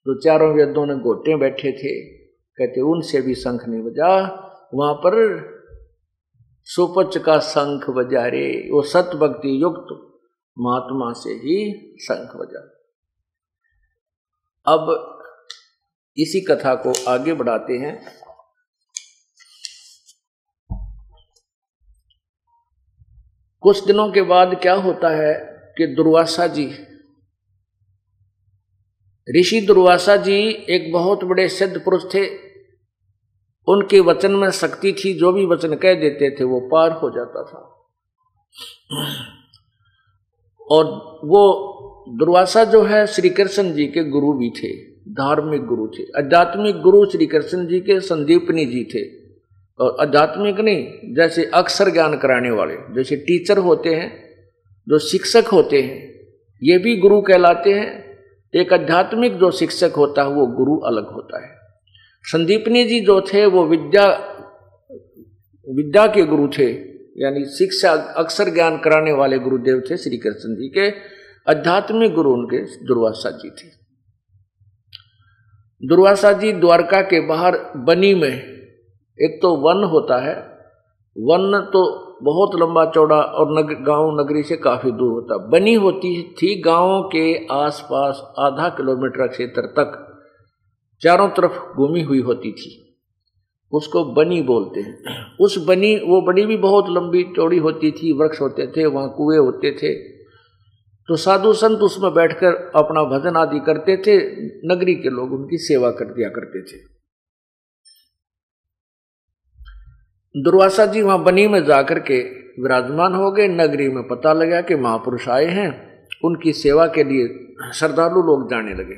जो चारों वेदों ने गोटे बैठे थे। कहते, उनसे भी शंख नहीं बजा, वहाँ पर सुपच का शंख बजा रे, वो सत भक्ति युक्त महात्मा से ही शंख बजा। अब इसी कथा को आगे बढ़ाते हैं। कुछ दिनों के बाद क्या होता है कि दुर्वासा जी ऋषि दुर्वासा जी एक बहुत बड़े सिद्ध पुरुष थे। उनके वचन में शक्ति थी, जो भी वचन कह देते थे, वो पार हो जाता था। और वो दुर्वासा जो है श्री कृष्ण जी के गुरु भी थे, धार्मिक गुरु थे। आध्यात्मिक गुरु श्री कृष्ण जी के संदीपनी जी थे। और आध्यात्मिक नहीं, जैसे अक्षर ज्ञान कराने वाले, जैसे टीचर होते हैं, जो शिक्षक होते हैं, ये भी गुरु कहलाते हैं। एक आध्यात्मिक जो शिक्षक होता है, वो गुरु अलग होता है। संदीपनी जी जो थे, वो विद्या विद्या के गुरु थे, यानी शिक्षा अक्सर ज्ञान कराने वाले गुरुदेव थे श्री कृष्ण जी के। आध्यात्मिक गुरु उनके, दुर्वासा जी थे। दुर्वासा जी द्वारका के बाहर बनी में, एक तो वन होता है, वन तो बहुत लंबा चौड़ा और नग, गाँव नगरी से काफ़ी दूर होता। बनी होती थी गाँवों के आसपास आधा किलोमीटर क्षेत्र तक। चारों तरफ़ घूमी हुई होती थी। उसको बनी बोलते हैं। उस बनी वो बनी भी बहुत लंबी चौड़ी होती थी वृक्ष होते थे वहाँ कुएँ होते थे। तो साधु संत उसमें बैठकर अपना भजन आदि करते थे नगरी के लोग उनकी सेवा कर दिया करते थे। दुर्वासा जी वहाँ बनी में जाकर के विराजमान हो गए। नगरी में पता लगा कि महापुरुष आए हैं। उनकी सेवा के लिए श्रद्धालु लोग जाने लगे।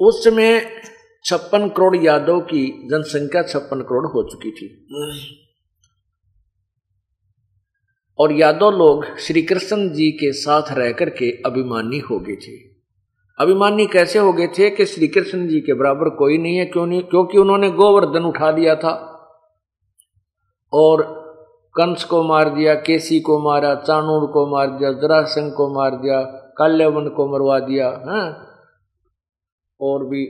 उस समय छप्पन करोड़ यादव की जनसंख्या छप्पन करोड़ हो चुकी थी। और यादव लोग श्री कृष्ण जी के साथ रह करके अभिमानी हो गए थे। अभिमानी कैसे हो गए थे कि श्री कृष्ण जी के बराबर कोई नहीं है? क्यों नहीं? क्योंकि उन्होंने गोवर्धन उठा दिया था और कंस को मार दिया, केसी को मारा, चाणूर को मार दिया जरासंग को मार दिया, काल्यावन को मरवा दिया, है? हाँ? और भी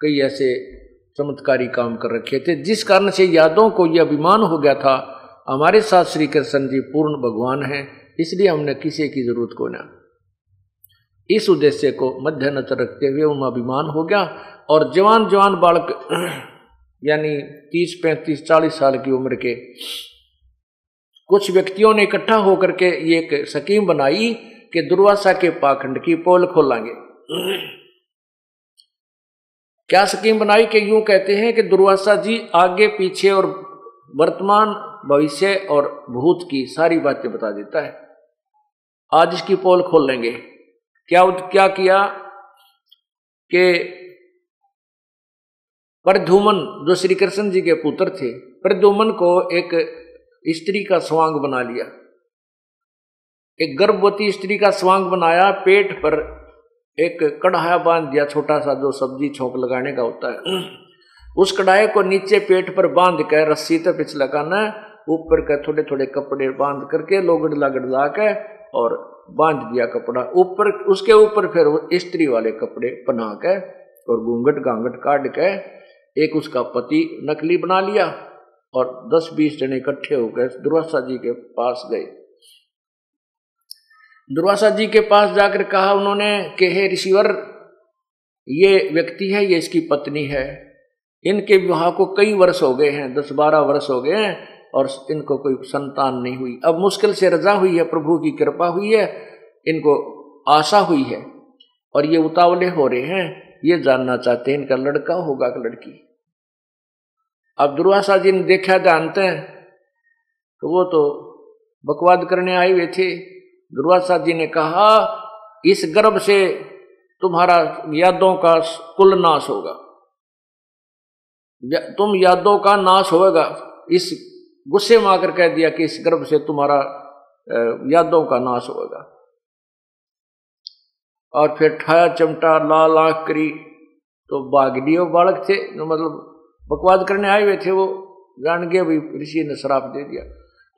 कई ऐसे चमत्कारी काम कर रखे थे। जिस कारण से यादों को यह अभिमान हो गया था, हमारे साथ श्री कृष्ण जी पूर्ण भगवान हैं, इसलिए हमने किसी की ज़रूरत को ना इस उद्देश्य को मध्य नज़र रखते हुए उनमें अभिमान हो गया और जवान जवान बालक, यानी तीस, पैंतीस, चालीस साल की उम्र के कुछ व्यक्तियों ने इकट्ठा होकर के ये एक स्कीम बनाई कि दुर्वासा के पाखंड की पोल खोलेंगे। क्या स्कीम बनाई कि यूँ कहते हैं कि दुर्वासा जी आगे, पीछे और वर्तमान भविष्य और भूत की सारी बातें बता देता है। आज इसकी पोल खोल लेंगे। क्या क्या किया कि प्रधुमन जो श्री कृष्ण जी के पुत्र थे प्रधुमन को एक स्त्री का स्वांग बना लिया। एक गर्भवती स्त्री का स्वांग बनाया, पेट पर एक कढ़ाया बाँध दिया छोटा सा जो सब्ज़ी छोंक लगाने का होता है। उस कढ़ाई को नीचे पेट पर बाँध कर रस्सी तो पिछ लगाना ऊपर के थोड़े थोड़े कपड़े बाँध करके लोगड़ लागड़ ला के और बाँध दिया कपड़ा, ऊपर, उसके ऊपर फिर वो स्त्री वाले कपड़े पहना के और घूंघट गांगट काट के एक उसका पति नकली बना लिया और दस बीस जने इकट्ठे होकर दुर्वासा जी के पास गए। दुर्वासा जी के पास जाकर कहा उन्होंने कि, हे ऋषिवर, ये व्यक्ति है, ये इसकी पत्नी है। इनके विवाह को कई वर्ष हो गए हैं दस बारह वर्ष हो गए हैं और इनको कोई संतान नहीं हुई। अब मुश्किल से रजा हुई है, प्रभु की कृपा हुई है, इनको आशा हुई है। और ये उतावले हो रहे हैं, ये जानना चाहते हैं, इनका लड़का होगा कि लड़की। अब दुर्वासा जी ने देखा, जानते हैं तो वो तो बकवाद करने आए हुए थे। दुर्वासा जी ने कहा, इस गर्भ से तुम्हारा यादों का कुल नाश होगा। तुम यादों का नाश होगा इस गुस्से में आकर कह दिया कि इस गर्भ से तुम्हारा यादों का नाश होगा। और फिर ठाया चमटा, लाल आँख करी तो बागडियो बालक थे, जो मतलब बकवाद करने आए हुए थे वो। जान गए भाई ऋषि ने शराब दे दिया।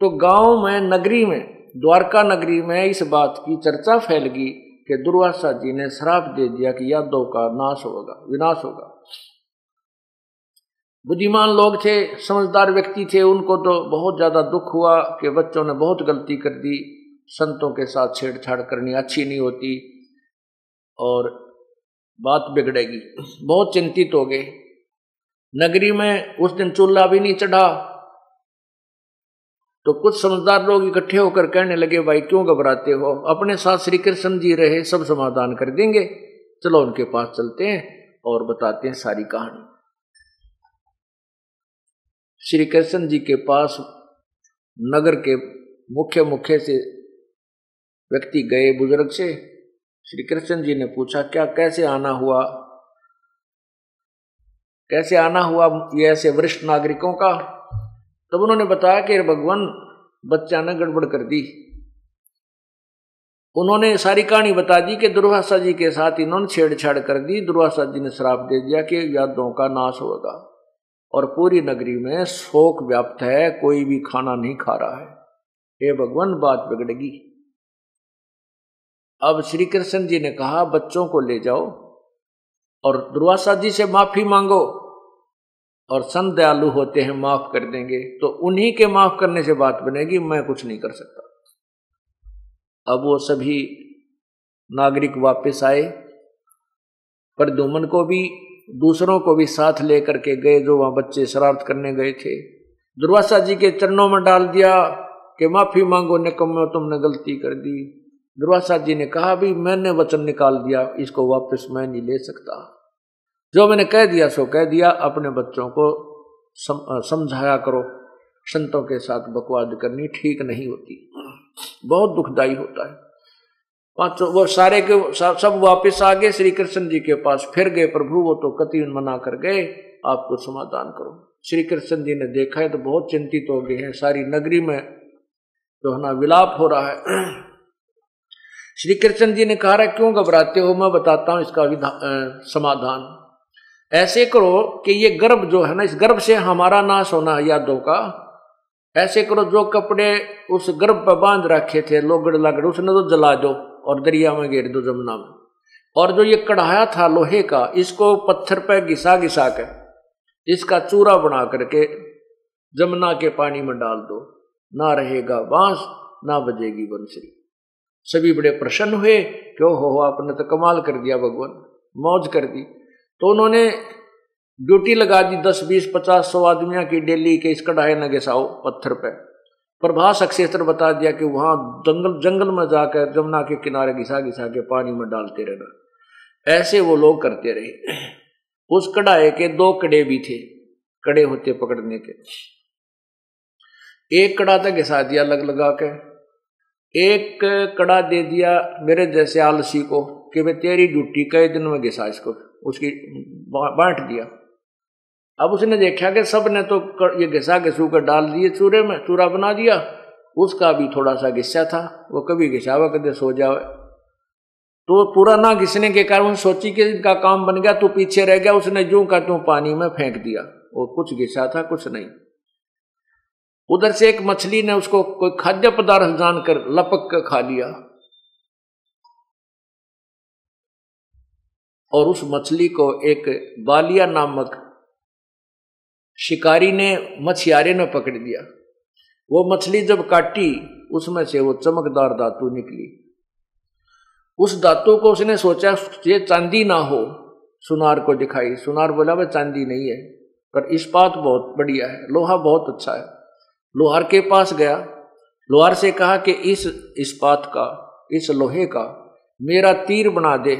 तो गाँव में, नगरी में, द्वारका नगरी में इस बात की चर्चा फैल गई कि दुर्वासा जी ने श्राप दे दिया कि यादव का नाश होगा, विनाश होगा। बुद्धिमान लोग थे, समझदार व्यक्ति थे, उनको तो बहुत ज़्यादा दुख हुआ कि बच्चों ने बहुत गलती कर दी, संतों के साथ छेड़छाड़ करनी अच्छी नहीं होती, और बात बिगड़ेगी। बहुत चिंतित हो गए। नगरी में उस दिन चूल्हा भी नहीं चढ़ा। तो कुछ समझदार लोग इकट्ठे होकर कहने लगे, भाई, क्यों घबराते हो? अपने साथ श्री कृष्ण जी रहे, सब समाधान कर देंगे। चलो उनके पास चलते हैं और बताते हैं सारी कहानी। श्री कृष्ण जी के पास नगर के मुख्य मुख्य से व्यक्ति गए बुज़ुर्ग से श्री कृष्ण जी ने पूछा, क्या कैसे आना हुआ? कैसे आना हुआ ये ऐसे वरिष्ठ नागरिकों का? तब उन्होंने बताया कि भगवान, बच्चा ने गड़बड़ कर दी। उन्होंने सारी कहानी बता दी कि दुर्वासा जी के साथ इन्होंने छेड़छाड़ कर दी। दुर्वासा जी ने श्राप दे दिया कि यादों का नाश होगा। और पूरी नगरी में शोक व्याप्त है, कोई भी खाना नहीं खा रहा है। हे भगवान, बात बिगड़ेगी। अब श्री कृष्ण जी ने कहा, बच्चों को ले जाओ और दुर्वासा जी से माफ़ी मांगो और संत दयालु होते हैं, माफ़ कर देंगे। तो उन्हीं के माफ़ करने से बात बनेगी, मैं कुछ नहीं कर सकता। अब वो सभी नागरिक वापस आए, पर दुमन को भी दूसरों को भी साथ लेकर के गए जो वहाँ बच्चे शरारत करने गए थे। दुर्वासा जी के चरणों में डाल दिया कि माफ़ी मांगो निकम्मे तुमने गलती कर दी। दुर्वासा जी ने कहा भी मैंने वचन निकाल दिया इसको वापस मैं नहीं ले सकता। जो मैंने कह दिया सो कह दिया। अपने बच्चों को सम, समझाया करो। संतों के साथ बकवाद करनी ठीक नहीं होती। बहुत दुखदाई होता है। पाँचों वो सारे के सब वापस आ गए श्री कृष्ण जी के पास। फिर गए प्रभु, वो तो कति मना कर गए। आपको समाधान करो। श्री कृष्ण जी ने देखा है तो बहुत चिंतित हो गए हैं। सारी नगरी में तो है ना विलाप हो रहा है। श्री कृष्ण जी ने कहा क्यों घबराते हो? मैं बताता हूँ इसका समाधान। ऐसे करो कि ये गर्भ जो है ना, इस गर्भ से हमारा नाश होना यादों का। ऐसे करो, जो कपड़े उस गर्भ पर बाँध रखे थे लोगड़ लगड़ उसने तो जला दो। और दरिया में गिर दो जमुना में। और जो ये कढ़ाया था लोहे का, इसको पत्थर पर घिसा घिसा कर इसका चूरा बना करके जमुना के पानी में डाल दो। ना रहेगा बाँस, ना बजेगी बंसरी। सभी बड़े प्रसन्न हुए, क्यों? हो, आपने तो कमाल कर दिया भगवान, मौज कर दी। तो उन्होंने ड्यूटी लगा दी, दस, बीस, पचास, सौ आदमियों की डेली के इस कढ़ाए न घिसाओ पत्थर पे। प्रभास अक्षेत्र बता दिया कि वहाँ जंगल जंगल में जाकर जमुना के किनारे घिसा घिसा के पानी में डालते रहना। ऐसे वो लोग करते रहे। उस कढ़ाई के दो कड़े भी थे, कड़े होते पकड़ने के। एक कड़ा तक घिसा दिया लग लगा के, एक कड़ा दे दिया मेरे जैसे आलसी को कि भाई तेरी ड्यूटी कई दिन में घिसा इसको, उसकी बांट दिया। अब उसने देखा कि सबने तो ये घिसा घिसू कर डाल दिए चूरे में, चूरा बना दिया। उसका भी थोड़ा सा घिस्सा था, वो कभी घिसावा कदे सो जावे। तो पूरा ना घिसने के कारण सोची कि इनका काम बन गया, तू पीछे रह गया, उसने जू का तू पानी में फेंक दिया। वो कुछ घिसा था, कुछ नहीं। उधर से एक मछली ने उसको कोई खाद्य पदार्थ जानकर लपक कर खा लिया। और उस मछली को एक बालिया नामक शिकारी ने मछियारे ने पकड़ दिया वो मछली जब काटी, उसमें से वो चमकदार धातु निकली। उस धातु को उसने सोचा, ये चांदी ना हो। सुनार को दिखाई। सुनार बोला भाई चांदी नहीं है, पर इस्पात बहुत बढ़िया है। लोहा बहुत अच्छा है। लोहार के पास गया। लोहार से कहा कि, इस इस्पात का, इस लोहे का मेरा तीर बना दे।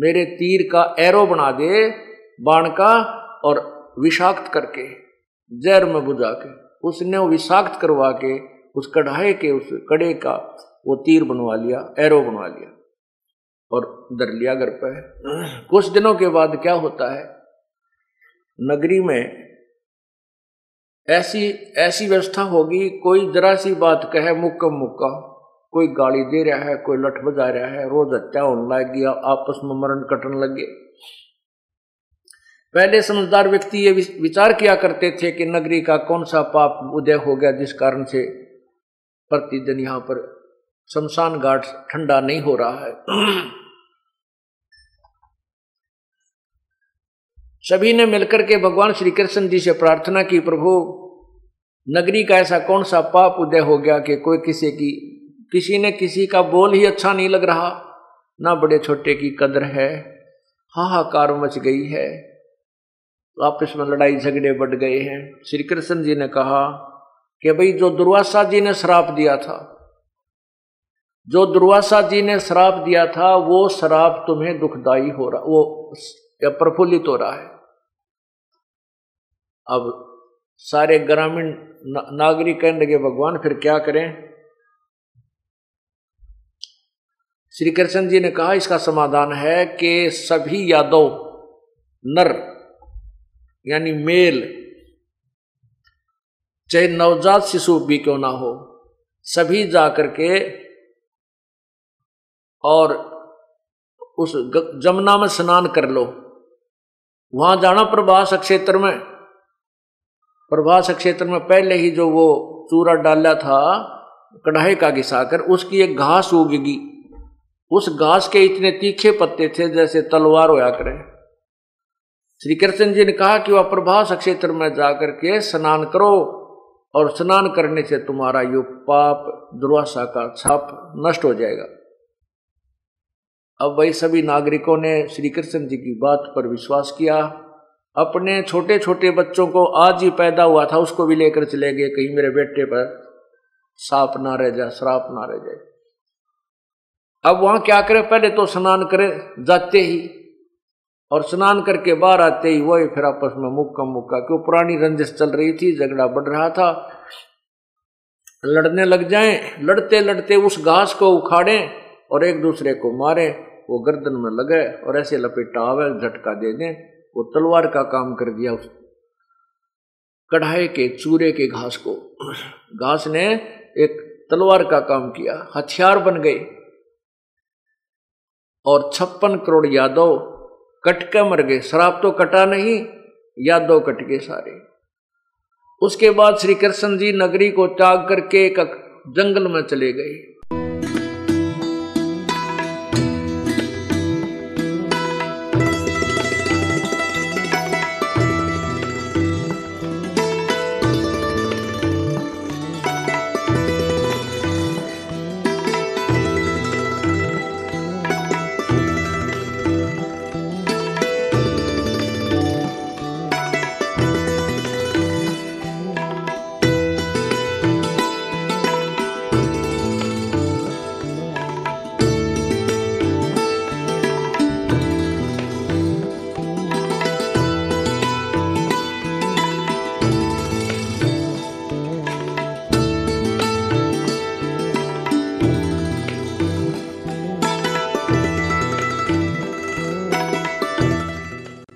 मेरे तीर का एरो बना दे, बाण का और विषाक्त करके, जहर में बुझा के, उसने विषाक्त करवा के, उस कढ़ाई के, उस कड़े का वो तीर बनवा लिया, एरो बनवा लिया। और दर लिया घर पर कुछ दिनों के बाद क्या होता है? नगरी में ऐसी ऐसी व्यवस्था होगी, कोई जरा सी बात कहे, मुक्का मुक्का, कोई गाली दे रहा है, कोई लठ बजा रहा है, रोज हत्या होने लग गया, आपस में मरण कटन लगे पहले समझदार व्यक्ति ये विचार किया करते थे कि नगरी का कौन सा पाप उदय हो गया जिस कारण से प्रतिदिन यहाँ पर शमशान घाट ठंडा नहीं हो रहा है। सभी ने मिलकर के भगवान श्री कृष्ण जी से प्रार्थना की, प्रभु, नगरी का ऐसा कौन सा पाप उदय हो गया कि कोई किसी की, किसी ने किसी का बोल ही अच्छा नहीं लग रहा? ना बड़े छोटे की कदर है, हाहाकार मच गई है। आपस में लड़ाई झगड़े बढ़ गए हैं। श्री कृष्ण जी ने कहा कि भाई, जो दुर्वासा जी ने श्राप दिया था, जो दुर्वासा जी ने श्राप दिया था, वो श्राप तुम्हें दुखदाई हो रहा, वो या प्रफुल्लित हो रहा है। अब सारे ग्रामीण नागरिक कहने लगे, भगवान, फिर क्या करें? श्री कृष्ण जी ने कहा, इसका समाधान है कि सभी यादव नर यानी मेल, चाहे नवजात शिशु भी क्यों ना हो, सभी जाकर के और उस जमुना में स्नान कर लो। वहाँ जाना प्रभास क्षेत्र में। प्रभास क्षेत्र में पहले ही जो वो चूरा डाला था, कढ़ाई का घिसाकर उसकी एक घास उगेगी। उस घास के इतने तीखे पत्ते थे जैसे तलवार होया करे। श्री कृष्ण जी ने कहा कि वह प्रभास क्षेत्र में जाकर के स्नान करो और स्नान करने से तुम्हारा यो पाप, दुर्वासा का छाप नष्ट हो जाएगा। अब वही सभी नागरिकों ने श्री कृष्ण जी की बात पर विश्वास किया। अपने छोटे छोटे बच्चों को आज ही पैदा हुआ था, उसको भी लेकर चले गए कहीं मेरे बेटे पर। साप ना रह जाए, श्राप ना रह जाए। अब वहाँ क्या करे? पहले तो स्नान करे, जाते ही और स्नान करके बाहर आते ही वही फिर आपस में मुक्का मुक्का, क्यों पुरानी रंजिश चल रही थी, झगड़ा बढ़ रहा था। लड़ने लग जाएँ, लड़ते लड़ते उस घास को उखाड़े और एक दूसरे को मारे, वो गर्दन में लगे और ऐसे लपेटा आवे झटका दे दें, वो तलवार का काम कर दिया उस कढ़ाई के, चूरे के घास को। घास ने एक तलवार का काम किया, हथियार बन गए और छप्पन करोड़ यादव कट के मर गए। शराब तो कटा नहीं या दो कट गए सारे। उसके बाद श्री कृष्ण जी नगरी को त्याग करके एक जंगल में चले गए।